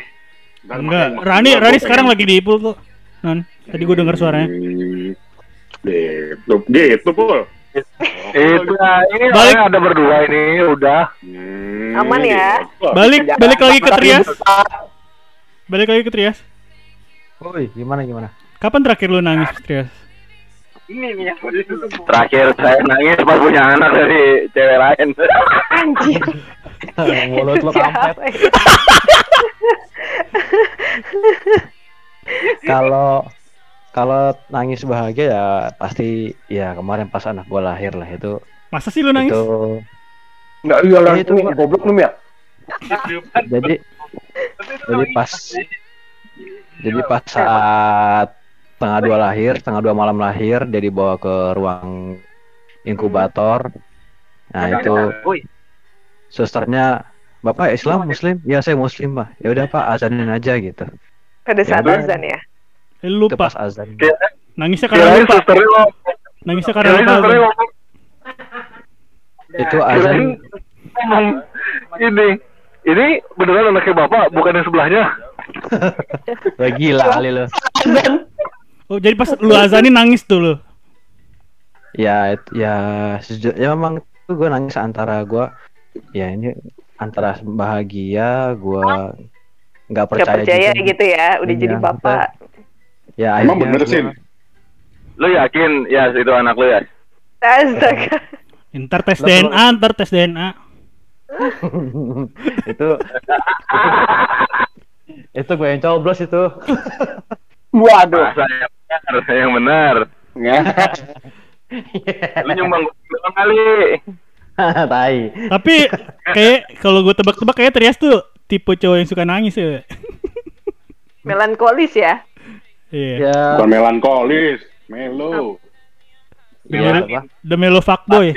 Enggak, makanya Rani Rani sekarang pengen- lagi di Ipul kok. Non, tadi gue dengar suaranya. Gitu, gitu pul. Itu ya, ini Balik. ada berdua ini udah. Hmm, Aman ya? Balik balik lagi ke Trias. Balik lagi ke Trias. Woi, gimana gimana? Kapan terakhir lu nangis, Trias? Terakhir saya nangis pas punya anak dari cewek lain. Anjir. Mulut lo kampret. Ya? Kalau kalau nangis bahagia ya pasti ya kemarin pas anak gua lahir lah itu Masa sih lu nangis? itu Enggak iya lah Itu, goblok lu ya. jadi jadi pas jadi pas saat tengah dua lahir tengah dua malam lahir dia dibawa ke ruang inkubator nah itu susternya bapak Islam Muslim ya saya Muslim pak ya udah pak azanin aja gitu Pada saat Ya, azan ya. Eh, lupa. pas azan Nangisnya karena Kirain lupa. susternya. Nangisnya karena lupa. susternya itu azan ngomong ini ini beneran anaknya bapak bukan yang sebelahnya Wah, gila kali lo Oh, jadi pas lu azanin nangis tuh lu. ya it- ya sejujur ya memang itu gue nangis antara gue ya ini antara bahagia gue nggak Gak percaya, percaya juga. gitu ya, udah Iya, jadi bapak. ya Emang bener gua- sih. lu yakin ya itu anak lu ya Astaga. Ntar tes DNA, ntar tes DNA. itu itu gue yang coblos itu Waduh. masa yang benar yang benar Ya. lu nyumbang doang kali tai Tapi kayak kalau gue tebak-tebak kayak Trias tuh tipe cowok yang suka nangis ya. Melankolis ya. Iya. ya Bukan melankolis, melo. ya? The Melo fuckboy.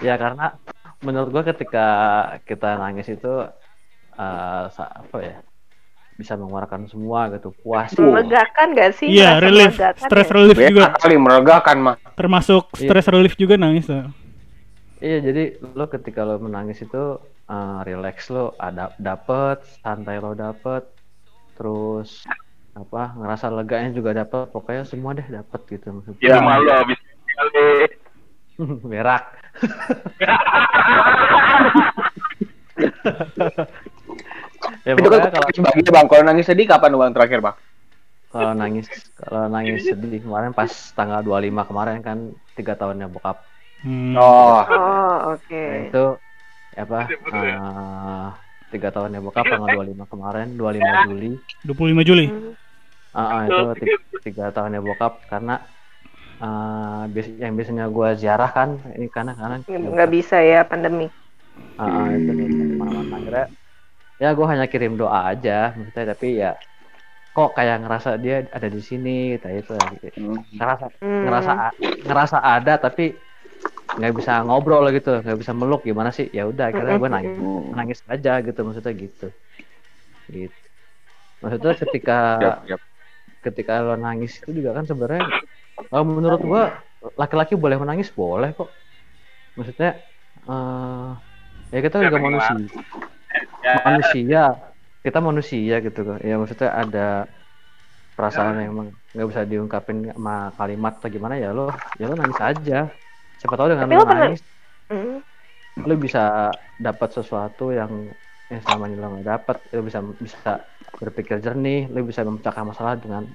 ya karena menurut gue ketika kita nangis itu eh, sa- apa ya bisa mengeluarkan semua gitu puas Melegakan gak sih? Iya, Merasa relief, stress ya? relief juga. kali meregakan mah. Termasuk Iya. stress relief juga nangis tuh. Iya jadi lo ketika lo menangis itu eh, relax lo ada dapet santai lo dapet terus apa ngerasa leganya juga dapet pokoknya semua deh dapet gitu maksudnya itu malu habis kali berak ya Itu kan kalau sebagai bang. Kalau nangis sedih kapan bang terakhir bang? kalau nangis kalau nangis sedih kemarin pas tanggal 25 kemarin kan tiga tahunnya bokap Hmm. Oh. Oh, oke. Nah, itu apa eh, tiga tahunnya bokap tanggal 25 kemarin 25 Juli 25 Juli. Ah, ah, itu ti- tiga tahunnya bokap karena eh, bias- yang biasanya gua ziarah kan ini karena karena Nggak bisa ya pandemi. Ah, ah, itu ke mana-mana akhirnya ya gua hanya kirim doa aja maksudnya tapi ya kok kayak ngerasa dia ada di sini gitu itu gitu. ngerasa Hmm. ngerasa ngerasa ada tapi nggak bisa ngobrol gitu nggak bisa meluk gimana sih? Ya udah akhirnya gue nangis nangis aja gitu maksudnya gitu. Gitu. Maksudnya ketika Yap, yap. ketika lo nangis itu juga kan sebenarnya kalau menurut gua laki-laki boleh menangis boleh kok. Maksudnya eh ya kita juga manusia. Manusia. Kita manusia gitu kan ya maksudnya ada perasaan yang emang nggak bisa diungkapin sama kalimat atau gimana ya lo ya lo nangis aja siapa tahu dengan Tapi lo lo pernah- nangis Mm. lo bisa dapat sesuatu yang yang selama ini lo nggak dapat lo bisa bisa berpikir jernih lo bisa memecahkan masalah dengan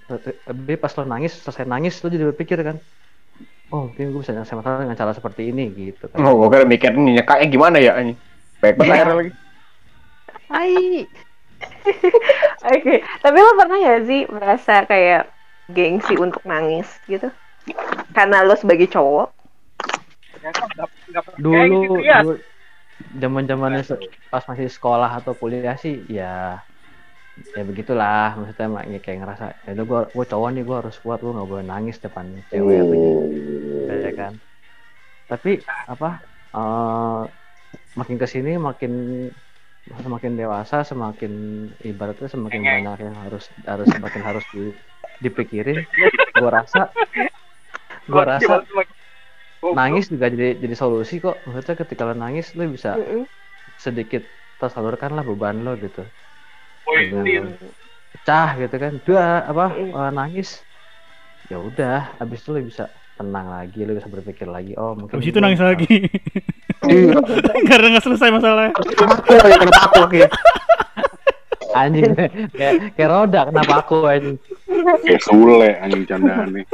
lebih pas lo nangis selesai nangis lo jadi berpikir kan oh mungkin gue bisa nyelesaikan masalah dengan cara seperti ini gitu kan Oh, gue kira mikir nih nyekaknya gimana ya ini. Baik banget akhirnya lagi. Hai. Oke, tapi lo pernah gak sih merasa kayak gengsi untuk nangis gitu? Karena lo sebagai cowok. Ternyata nggak- nggak kayak dulu gitu ya. dulu zaman zamannya pas masih sekolah atau kuliah sih ya ya begitulah. Maksudnya mak- ya kayak ngerasa ya udah gua gua cowok nih gua harus kuat gua nggak boleh nangis depan cewek atau gitu ya kan? Tapi apa eh, makin ke sini makin semakin dewasa semakin ibaratnya semakin banyak yang harus harus semakin harus di, dipikirin. Gua rasa gua rasa nangis juga jadi jadi solusi kok maksudnya ketika lo nangis lo bisa Mm-mm. sedikit tersalurkan lah beban lo gitu Pointin. pecah gitu kan dua apa Mm. eh, nangis ya udah habis itu lo bisa tenang lagi lo bisa berpikir lagi oh mungkin Habis itu nangis lagi. Iya. Karena nggak selesai masalahnya. Aku lagi kenapa aku lagi? anjing kayak kayak roda kenapa aku anjing Kayak Sule anjing candaan nih.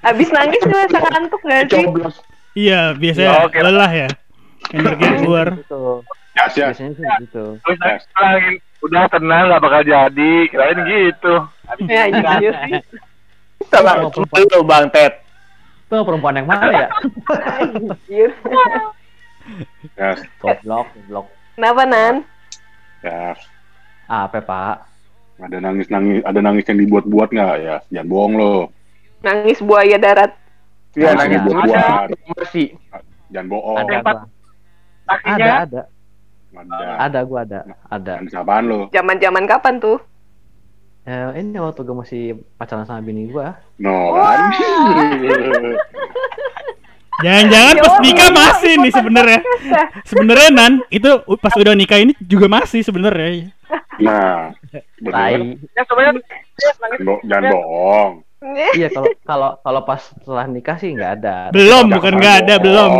Abis nangis tuh rasa ngantuk gak sih? Coblos. Iya, biasanya Ya, oke. lelah ya. Energi keluar. gitu Ya sih. biasanya sih gitu nangis bilangin, udah tenang gak bakal jadi. Kirain gitu. Ya, itu iya sih. Sama lu Bang Ted. tuh perempuan yang mana ya Anjir. Ya, goblok goblok Kenapa, Nan? ya. Apa pak Ada nangis nangis, ada nangis yang dibuat-buat nggak ya? Jangan bohong lo. Nangis buaya darat. Iya Ada. nangis Buat-buat. masih. Jangan bohong. ada gua ada ada Ada. ada gua ada ada Nangis apaan lo? Zaman-zaman kapan tuh? ya, ini waktu gue masih pacaran sama bini gua No, kan? Jangan-jangan Ya pas nikah masih nih sebenarnya. Sebenarnya Nan, itu pas udah nikah ini juga masih sebenarnya. Nah, Ya sebenarnya. Bo- jangan bohong. ya. iya kalau kalau kalau pas setelah nikah sih nggak ada Belum, bukan nggak ada, belum.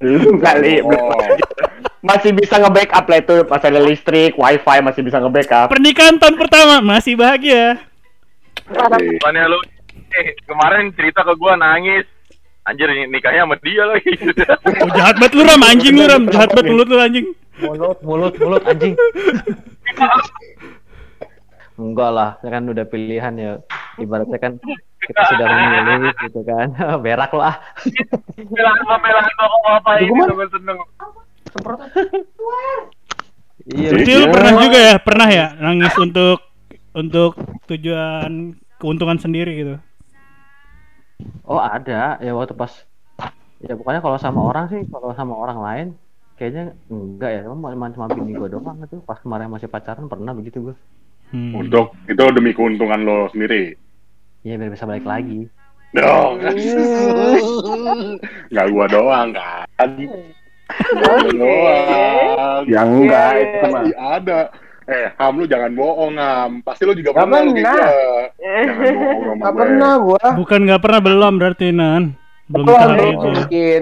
Belum kali, belum. Masih bisa nge-backup lah itu pas ada listrik, wifi masih bisa nge-backup. Pernikahan tahun pertama masih bahagia. Bukannya lu eh, kemarin cerita ke gua nangis. Anjir ini nikahnya sama dia lagi. Oh, jahat banget lu Ram, anjing lu Ram, jahat banget mulut lu anjing. mulut mulut mulut anjing. Enggak lah ya kan udah pilihan ya. Ibaratnya kan kita sudah memilih gitu kan. Berak lah. Kok apa ini? gue seneng. iya Berarti lu pernah juga ya, pernah ya nangis untuk untuk tujuan keuntungan sendiri gitu. Oh ada ya waktu pas ya pokoknya kalau sama orang sih kalau sama orang lain kayaknya enggak ya cuma cuma cuma bini gue doang itu pas kemarin masih pacaran pernah begitu gue Hmm. Untuk itu demi keuntungan lo sendiri. iya biar bisa balik lagi Dong. Nggak gua doang kan. Gua doang. Ya enggak, itu mah. Pasti ada. Eh, Ham lu jangan bohong, Ham. Pasti lu juga Nggak pernah lu. Jangan bohong sama Enggak gue. pernah gua. Bukan nggak pernah belum berarti Nan. Belum Belum, kali belum itu. mungkin.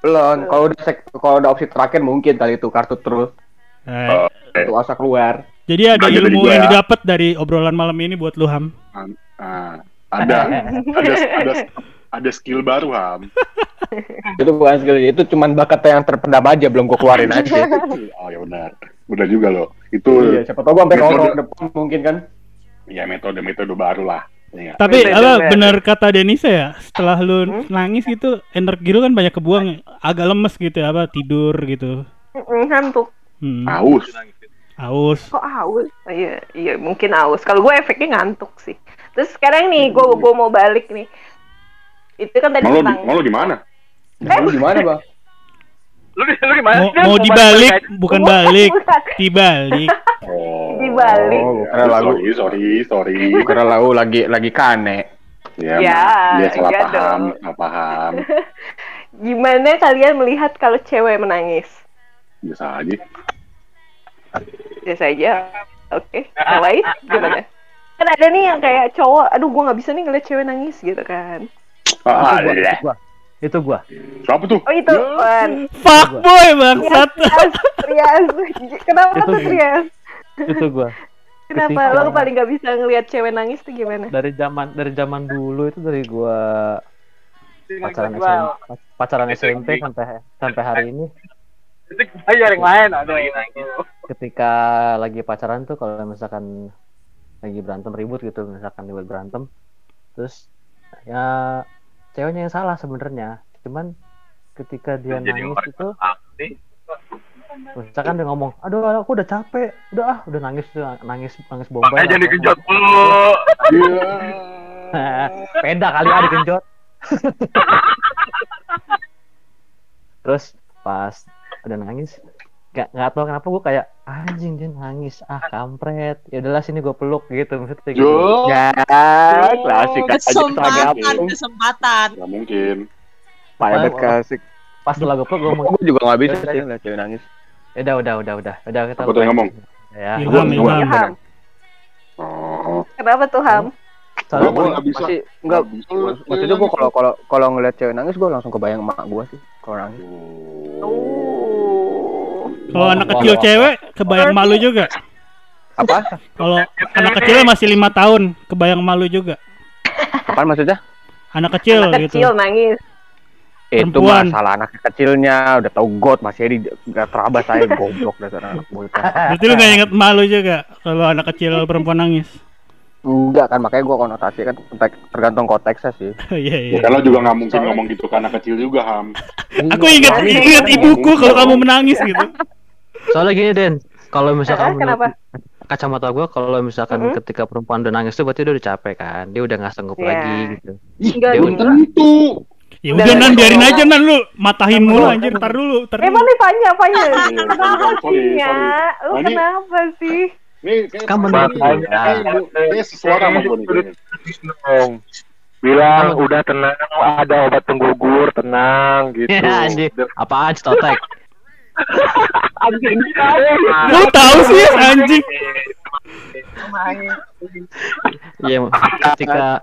Belum. Kalau udah sek- kalau udah opsi terakhir mungkin kali itu kartu terus. Eh, Itu asa keluar. jadi ada jadi ilmu yang didapat dari obrolan malam ini buat lu Ham. Ah, ada, ada, ada, ada skill baru, Ham. Itu bukan skill, itu cuman bakat yang terpendam aja belum gua keluarin aja. Oh ya benar, benar juga loh. Itu iya, siapa tahu gua sampai Metode. depan mungkin kan. ya metode-metode baru lah. Iya. Tapi Bener, apa bener. benar kata Denisa ya, setelah lu Hmm? nangis gitu energi lu kan banyak kebuang, agak lemes gitu ya, apa tidur gitu. Ngantuk. Hmm. Aus. Aus. Kok haus? Oh, iya, iya mungkin haus. Kalau gue efeknya ngantuk sih. Terus sekarang nih, gue gue mau balik nih. Itu kan tadi Mau tentang mau lo di mana? Lu gimana, Bang? Lu di lu di mana? Mau, mau balik- dibalik, bukan balik, dibalik. Oh. Dibalik. Oh, kira lagu. Sorry, sorry, sorry. Kira lau lagi lagi kane. Ya, Ya, dia salah iya paham, dong. salah paham. Gimana kalian melihat kalau cewek menangis? Biasa aja. Biasa aja. Oke. Yang lain gimana? kan ada nih yang kayak cowok aduh gua nggak bisa nih ngeliat cewek nangis gitu kan Ah, lah. Itu gua. Siapa tuh? oh itu Wan Fuckboy bangsat. Trias Trias. Kenapa Itu tuh Itu gua. kenapa? Ketika- lo paling nggak bisa ngeliat cewek nangis tuh gimana? Dari zaman dari zaman dulu itu dari gua pacaran SMP, pacaran SMP sampai sampai hari ini. Bayar yang lain ada yang lain. ketika lagi pacaran tuh kalau misalkan lagi berantem ribut gitu misalkan ribut berantem. Terus ya ceweknya yang salah sebenarnya cuman ketika dia Jadi nangis itu misalkan dia ngomong aduh aku udah capek udah ah udah nangis nangis nangis bombay Makanya jangan lah." dikejut mulu. Iya. Peda kali ada genjot. Terus pas udah nangis, gak nggak tahu kenapa gue kayak anjing dia nangis ah kampret ya udahlah sini gue peluk gitu maksudnya gitu. Jo. Ya, klasik aja kesempatan Instagram. kesempatan Gak mungkin. Pak Ebet klasik. Pas gue peluk gue Gue juga gak bisa sih ngeliat cewek nangis. ya udah udah udah udah udah kita yang ngomong? ya. Ilham, Gua- Ilham. Oh. kenapa tuh Ham Soalnya Gua gua- nggak bisa. Masih enggak Nggak maksudnya gue kalau kalau kalau ngeliat cewek nangis gue langsung kebayang emak gue sih kalau nangis. oh Kalau anak kecil cewek kebayang malu juga. Apa? Kalau anak kecil masih lima tahun kebayang malu juga. Apaan maksudnya? Anak kecil anak gitu. kecil nangis Itu Perempuan. masalah anak kecilnya udah tau got masih di gak terabas saya goblok dasar anak bocah. Berarti lu gak inget malu juga kalau anak kecil perempuan nangis. Enggak kan makanya gue konotasi kan tergantung konteksnya sih. Iya iya. Ya lo juga nggak mungkin ngomong gitu ke anak kecil juga, Ham. Aku ingat ingat ibuku kalau kamu menangis gitu. Soalnya gini Den kalau misalkan Eh, kenapa? kacamata gue kalau misalkan Mm-mm. ketika perempuan udah nangis tuh berarti dia udah capek kan dia udah nggak sanggup Iya. lagi gitu enggak Dia gitu udah- Tentu. Ya udah nan biarin aja nan lu matahin mulu anjir tar dulu tar Emang dulu. nih Panya, Panya, Sorry, kenapa sorry, sih ya? Lu Nah, ini- kenapa sih? Kayak Kan menurut sesuara sama gue nih. kayaknya. dong bilang udah tenang ada obat penggugur tenang gitu Ya, anjing. apaan stotek anjing Lu tahu sih anjing. Iya, ketika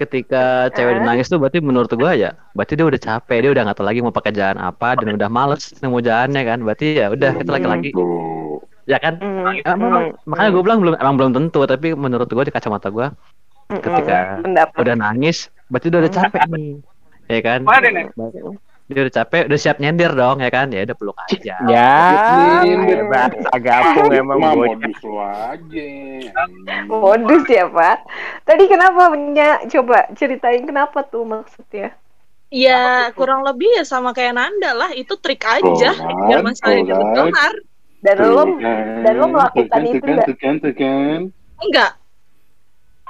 ketika cewek udah nangis tuh berarti menurut gua ya, berarti dia udah capek, dia udah nggak tahu lagi mau pakai jalan apa dan udah males nemu jalannya kan. Berarti ya udah kita lagi-lagi Tuh. ya kan. Hmm, Emang, makanya gue bilang belum emang belum tentu, tapi menurut gua di kacamata gua hmm, ketika udah nangis, berarti udah udah capek nih. Ya kan? Dia udah capek, udah siap nyender dong ya kan? Ya udah peluk aja. Ya, Iya. bahasa gapung emang modus lo aja. Modus ya, Pak. Tadi kenapa Nya? Coba ceritain kenapa tuh maksudnya. ya kurang lebih ya sama kayak Nanda lah itu trik aja kan, biar masalahnya kan. kelar Dan lo kan, dan lo melakukan kan, itu tuh kan, nggak? tuh kan, tuh kan. enggak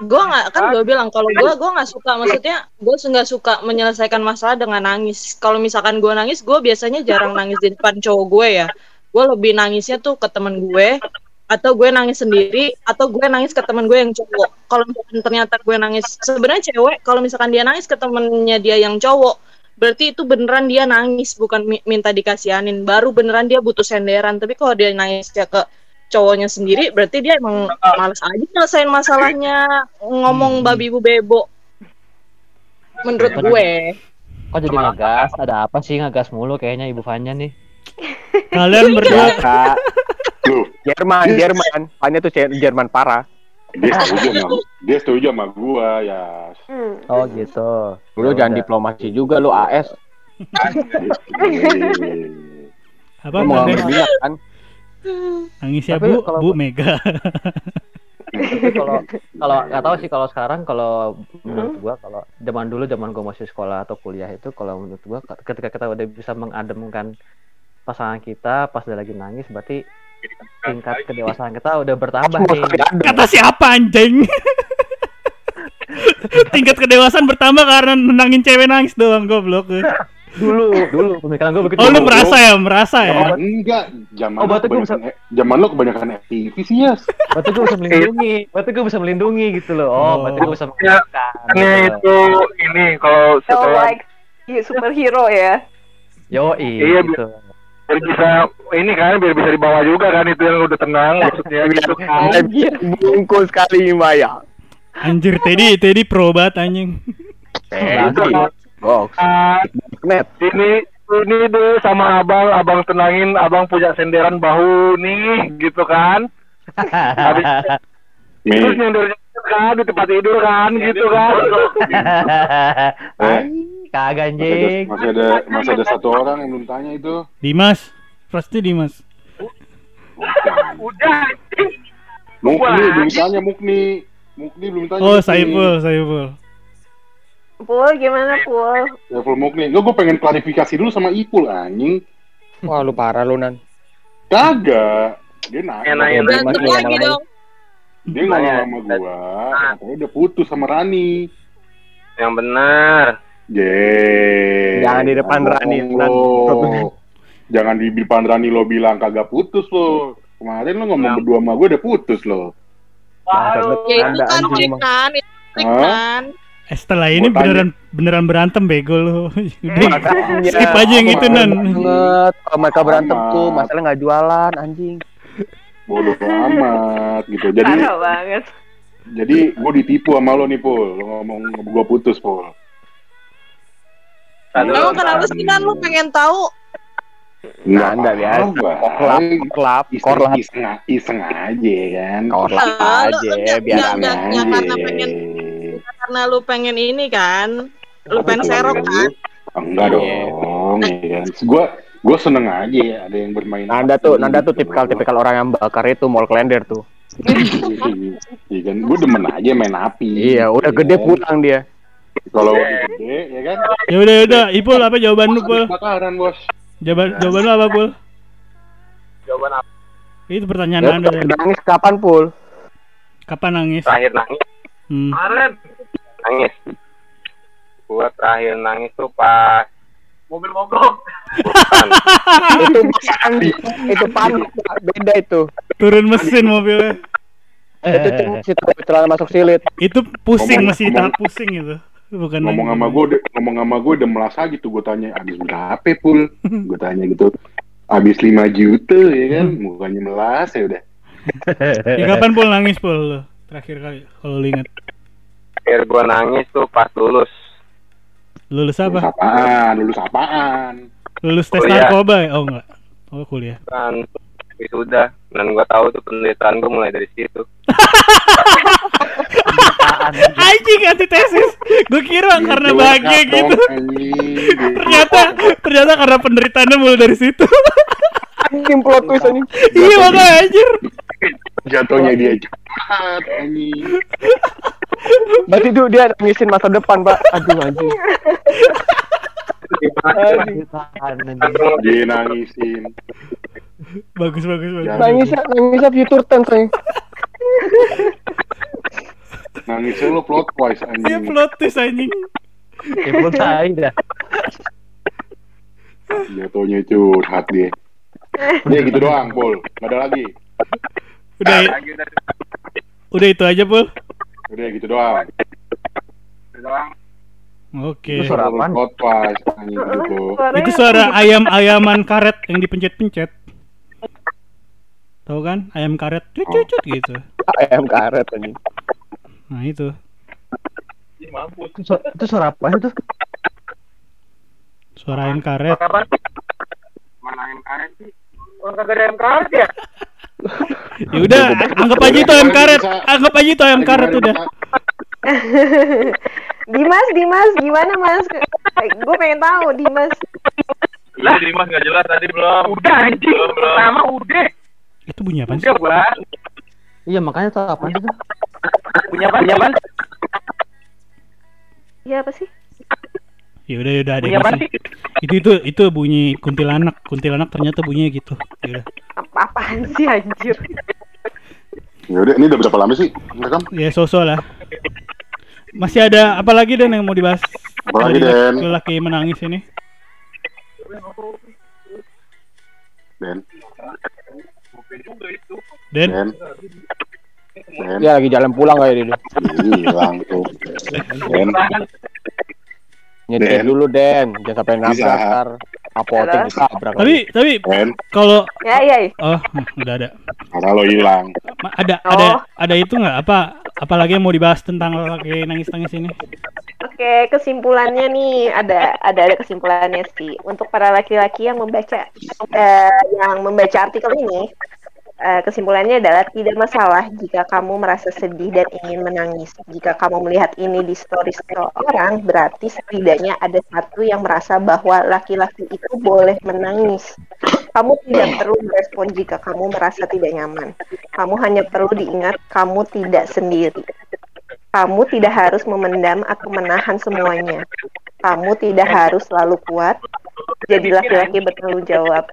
gue nggak kan gue bilang kalau gue gue nggak suka maksudnya gue nggak suka menyelesaikan masalah dengan nangis. Kalau misalkan gue nangis gue biasanya jarang nangis di depan cowok gue ya. Gue lebih nangisnya tuh ke temen gue atau gue nangis sendiri atau gue nangis ke temen gue yang cowok. Kalau ternyata gue nangis sebenarnya cewek kalau misalkan dia nangis ke temennya dia yang cowok berarti itu beneran dia nangis bukan mi- minta dikasihanin. Baru beneran dia butuh senderan. Tapi kalau dia nangis ya ke cowoknya sendiri berarti dia emang males aja nyelesain masalahnya ngomong Hmm. babi bu bebo menurut gue Kok jadi ngegas? Ada apa sih ngegas mulu kayaknya Ibu Fanya nih? Kalian berdua Biasa. Loh, Jerman, Jerman. Hanya tuh Jer- Jerman parah. dia setuju sama dia setuju sama gua ya. Hmm. Oh gitu. Lu Ya jangan diplomasi juga lu AS. apa mau minyak kan? Nangis ya Tapi Bu, kalau- Bu Mega. Tapi kalau kalau nggak tahu sih kalau sekarang kalau menurut gua kalau zaman dulu zaman gua masih sekolah atau kuliah itu kalau menurut gua ketika kita udah bisa mengademkan pasangan kita pas dia lagi nangis berarti tingkat kedewasaan kita udah bertambah nih. Kata siapa anjing? Tingkat kedewasaan bertambah karena nenangin cewek nangis doang goblok. Dulu, dulu pemikiran gua begitu. Oh lu merasa ya, merasa ya? Oh, enggak, zaman Oh, lo berarti gua kebanyakan zaman lo kebanyakan FTV sih ya. Berarti gua bisa melindungi, berarti gua bisa melindungi gitu loh. Oh, berarti gua bisa Ya. Makanya gitu. itu ini kalau So setelah like superhero ya. Yoi, Iya, gitu. biar bisa ini kan biar bisa dibawa juga kan itu yang udah tenang maksudnya gitu kan. Bungkus kali Maya. Anjir Teddy Teddy pro banget anjing. Eh, Box. Net. ini ini deh sama abang abang tenangin abang punya senderan bahu nih gitu kan terus Nih, nyender kan di tempat tidur kan gitu kan eh, Kagak masih ada, anjing. masih ada masih ada satu orang yang belum tanya itu. Dimas. Pasti Dimas. udah Mukni belum tanya Mukni. Mukni belum tanya. Oh. Saiful Saiful. Pul gimana Pul? Saiful Mukni. Enggak, gue pengen klarifikasi dulu sama Ipul anjing. Wah lu parah lu nan. Kagak. Dia nanya. Berantem Mas, lagi dong. Dia ngomong sama gua, katanya udah putus sama Rani. yang benar Ye. Jangan di depan Rani, lo. Jangan di depan Rani lo bilang kagak putus lo. Kemarin lo ngomong Ya. berdua sama gue udah putus lo. Bangsat, Ya itu kan trik emang. kan, itu trik Hah? kan. Eh setelah ini Gua tanya. beneran beneran berantem bego. Udah Makanya. skip aja yang itu nan. banget kalau mereka berantem Amat. tuh masalah nggak jualan anjing Bodoh amat gitu. Jadi Parah banget. jadi gue ditipu sama lo nih Pul. Lo ngomong gue putus Pul. Emang kenapa sih kan lu pengen tahu? Enggak, Anda biasa. Korlap, korlap, korlap, Iseng, iseng, iseng aja kan. korlap aja, biar enggak- enggak karena pengen karena lu pengen ini kan. Lu pengen serok kan. Enggak dong, ya. Gue gue seneng aja ya ada yang bermain. Nanda tuh, Nanda tuh gitu. tipikal tipikal orang yang bakar itu mall kalender tuh. Iya kan, gue demen aja main api. Iya, udah gede kan? pulang dia. Kalau udah gede, ya kan. Ya udah ya udah, Ipul apa jawaban lu, Pul? Bakaran bos. Jawaban jawaban lu apa, Pul? jawaban apa Itu pertanyaan Ya, Anda nangis kapan pul? Kapan nangis? terakhir nangis Hmm. kemarin nangis gua terakhir nangis tuh pas mobil mogok itu bukan, itu panik, Pak. beda itu. Turun mesin mobilnya. Itu cuma si celana masuk silit. Itu pusing Ngomong- masih ngomong- tahap pusing itu. Bukan Ngomong sama gue, ngomong sama gue udah melasa gitu. Gue tanya, abis berapa pul? Gue tanya gitu. Abis 5 juta ya kan, mukanya melas ya udah. Ya kapan Pul nangis, Pul? Terakhir kali kalau ingat. Terakhir gua nangis tuh pas lulus Lulus Lulus apa? apaan? Lulus apaan? Lulus tes Kuliah. narkoba? ya? Oh enggak. Oh kuliah. kan sudah dan gua tahu tuh penderitaan gua mulai dari situ Anjing antitesis. Gue kira karena bahagia gitu. Ternyata ternyata karena penderitaannya mulai dari situ. Anjing plot twist anjing. iya makanya anjir. Jatuhnya dia curhat anjing. Berarti itu dia nangisin masa depan, Pak. Aduh anjing. Dia nangisin. Bagus bagus bagus. Nangisnya, nangisnya future tense. Nangisnya lo plot twice Dia anjing. plot twist anjing. Ibu tai dah. Jatuhnya curhat dia. Dia gitu doang, Pul. Gak ada lagi. Udah udah itu aja, Pul. Udah gitu doang. Oke. Itu suara apaan? Plot twice anjing gitu. Itu suara ayam-ayaman karet yang dipencet-pencet. Tahu kan? Ayam karet cucut gitu. Ayam karet anjing. Nah, itu. Itu, su- itu suara apa itu? Suara ayam karet. mana ayam karet sih orang kagak ada ayam karet ya Ya udah, anggap aja itu ayam karet. Anggap aja itu ayam karet udah. Dimas, Dimas, gimana Mas? Gue pengen tahu Dimas. Lah, Dimas nggak jelas tadi belum. udah anjing Belum, belum. pertama udah Itu bunyi apa sih? udah gua Iya makanya tahu apa itu? punya apa punya apa Iya apa sih? Ya udah, ya udah ada apa masih. Itu itu itu bunyi kuntilanak. Kuntilanak ternyata bunyinya gitu. Ya udah. Apa-apaan sih anjir? Ya udah, ini udah berapa lama sih rekam? Ya sosok lah. Masih ada apa lagi Dan yang mau dibahas? Apa lagi, Dari Den? Lelaki menangis ini. Den, Den, Den, Den, Dia lagi jalan pulang kayak dia. hilang tuh. Den, Nyetir Den. dulu, Den. Jangan sampai nabrak Bisa. ntar apotek ditabrak. tapi tapi kalau Ya, iya. iya. oh hmm, udah ada. lo hilang. Ma- Ada Oh. ada ada itu nggak apa apalagi yang mau dibahas tentang laki nangis-nangis ini? Oke, kesimpulannya nih ada ada ada kesimpulannya sih untuk para laki-laki yang membaca eh, yang membaca artikel ini eh, kesimpulannya adalah tidak masalah jika kamu merasa sedih dan ingin menangis. Jika kamu melihat ini di story orang, berarti setidaknya ada satu yang merasa bahwa laki-laki itu boleh menangis. Kamu tidak perlu merespon jika kamu merasa tidak nyaman. Kamu hanya perlu diingat kamu tidak sendiri. Kamu tidak harus memendam atau menahan semuanya. Kamu tidak harus selalu kuat. Jadi laki-laki bertanggung jawab.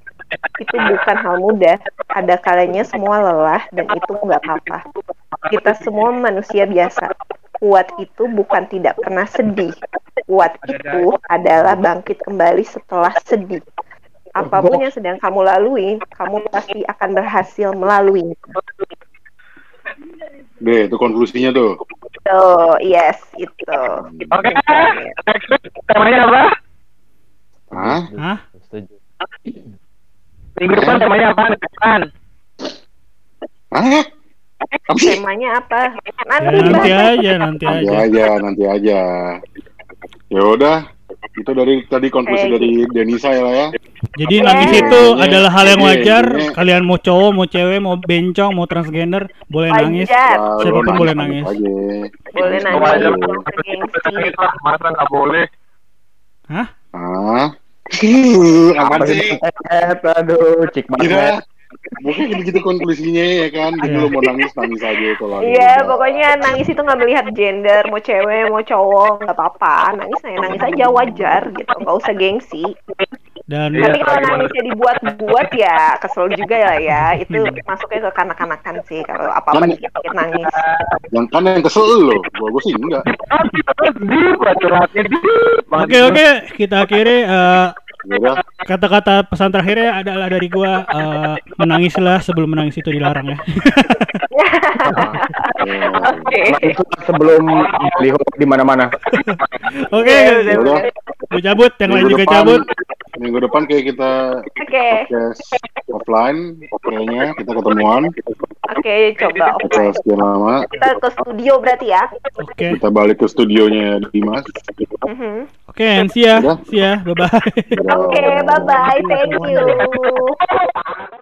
Itu bukan hal mudah. Ada kalanya semua lelah dan itu nggak apa-apa. Kita semua manusia biasa. Kuat itu bukan tidak pernah sedih. Kuat itu adalah bangkit kembali setelah sedih. Apa pun yang sedang kamu lalui, kamu pasti akan berhasil melalui. Deh, itu konklusinya tuh. Tuh, yes, itu. Oke. Temanya apa? Hah? Hah? Setuju. Minggu depan temanya apa? Minggu depan. Hah? Apa sih? Temanya apa? Ya, Nanti nanti bahas. aja, nanti Nanti aja. aja, nanti aja. Ya udah, itu dari tadi konklusi Oke. dari Denisa ya lah ya. Jadi Oke. nangis itu Ini- adalah hal yang wajar. ini- Kalian mau cowok, mau cewek, mau bencong, mau transgender, boleh nangis. Wajar. Ya, Siapa pun lo boleh nangis nangis. aja. Boleh Nangis nangis, aja. gengsi. Masa nggak boleh? Hah? Hah? Apaan sih? Eh, aduh, cik banget. Mungkin gitu konklusinya ya kan. Jadi Iya. lo mau nangis nangis aja kalau Iya, pokoknya nangis itu nggak melihat gender, mau cewek, mau cowok, nggak apa-apa. Nangis ya nangis aja wajar gitu, nggak usah gengsi. Dan Tapi kalau nangisnya dibuat-buat ya kesel juga ya ya. Itu masuknya ke kanak-kanakan sih kalau apa-apa dikit-dikit nangis. Yang kan yang kesel lo, gua gua sih enggak. Oke oke, kita akhiri eh, Ya udah, kata-kata pesan terakhirnya adalah dari gua eh, menangislah sebelum menangis itu dilarang ya. Oke. Itu sebelum lihat di mana-mana. Oke, udah. gue cabut, yang lain juga cabut. Minggu depan kayak kita Oke, podcast offline, kayaknya kita ketemuan oke, coba setelah offline. sekian lama. Kita ke studio berarti ya. Oke, Kita balik ke studionya Dimas. Mhm. oke, and see ya, Udah. see ya, bye Oke, bye bye, thank you.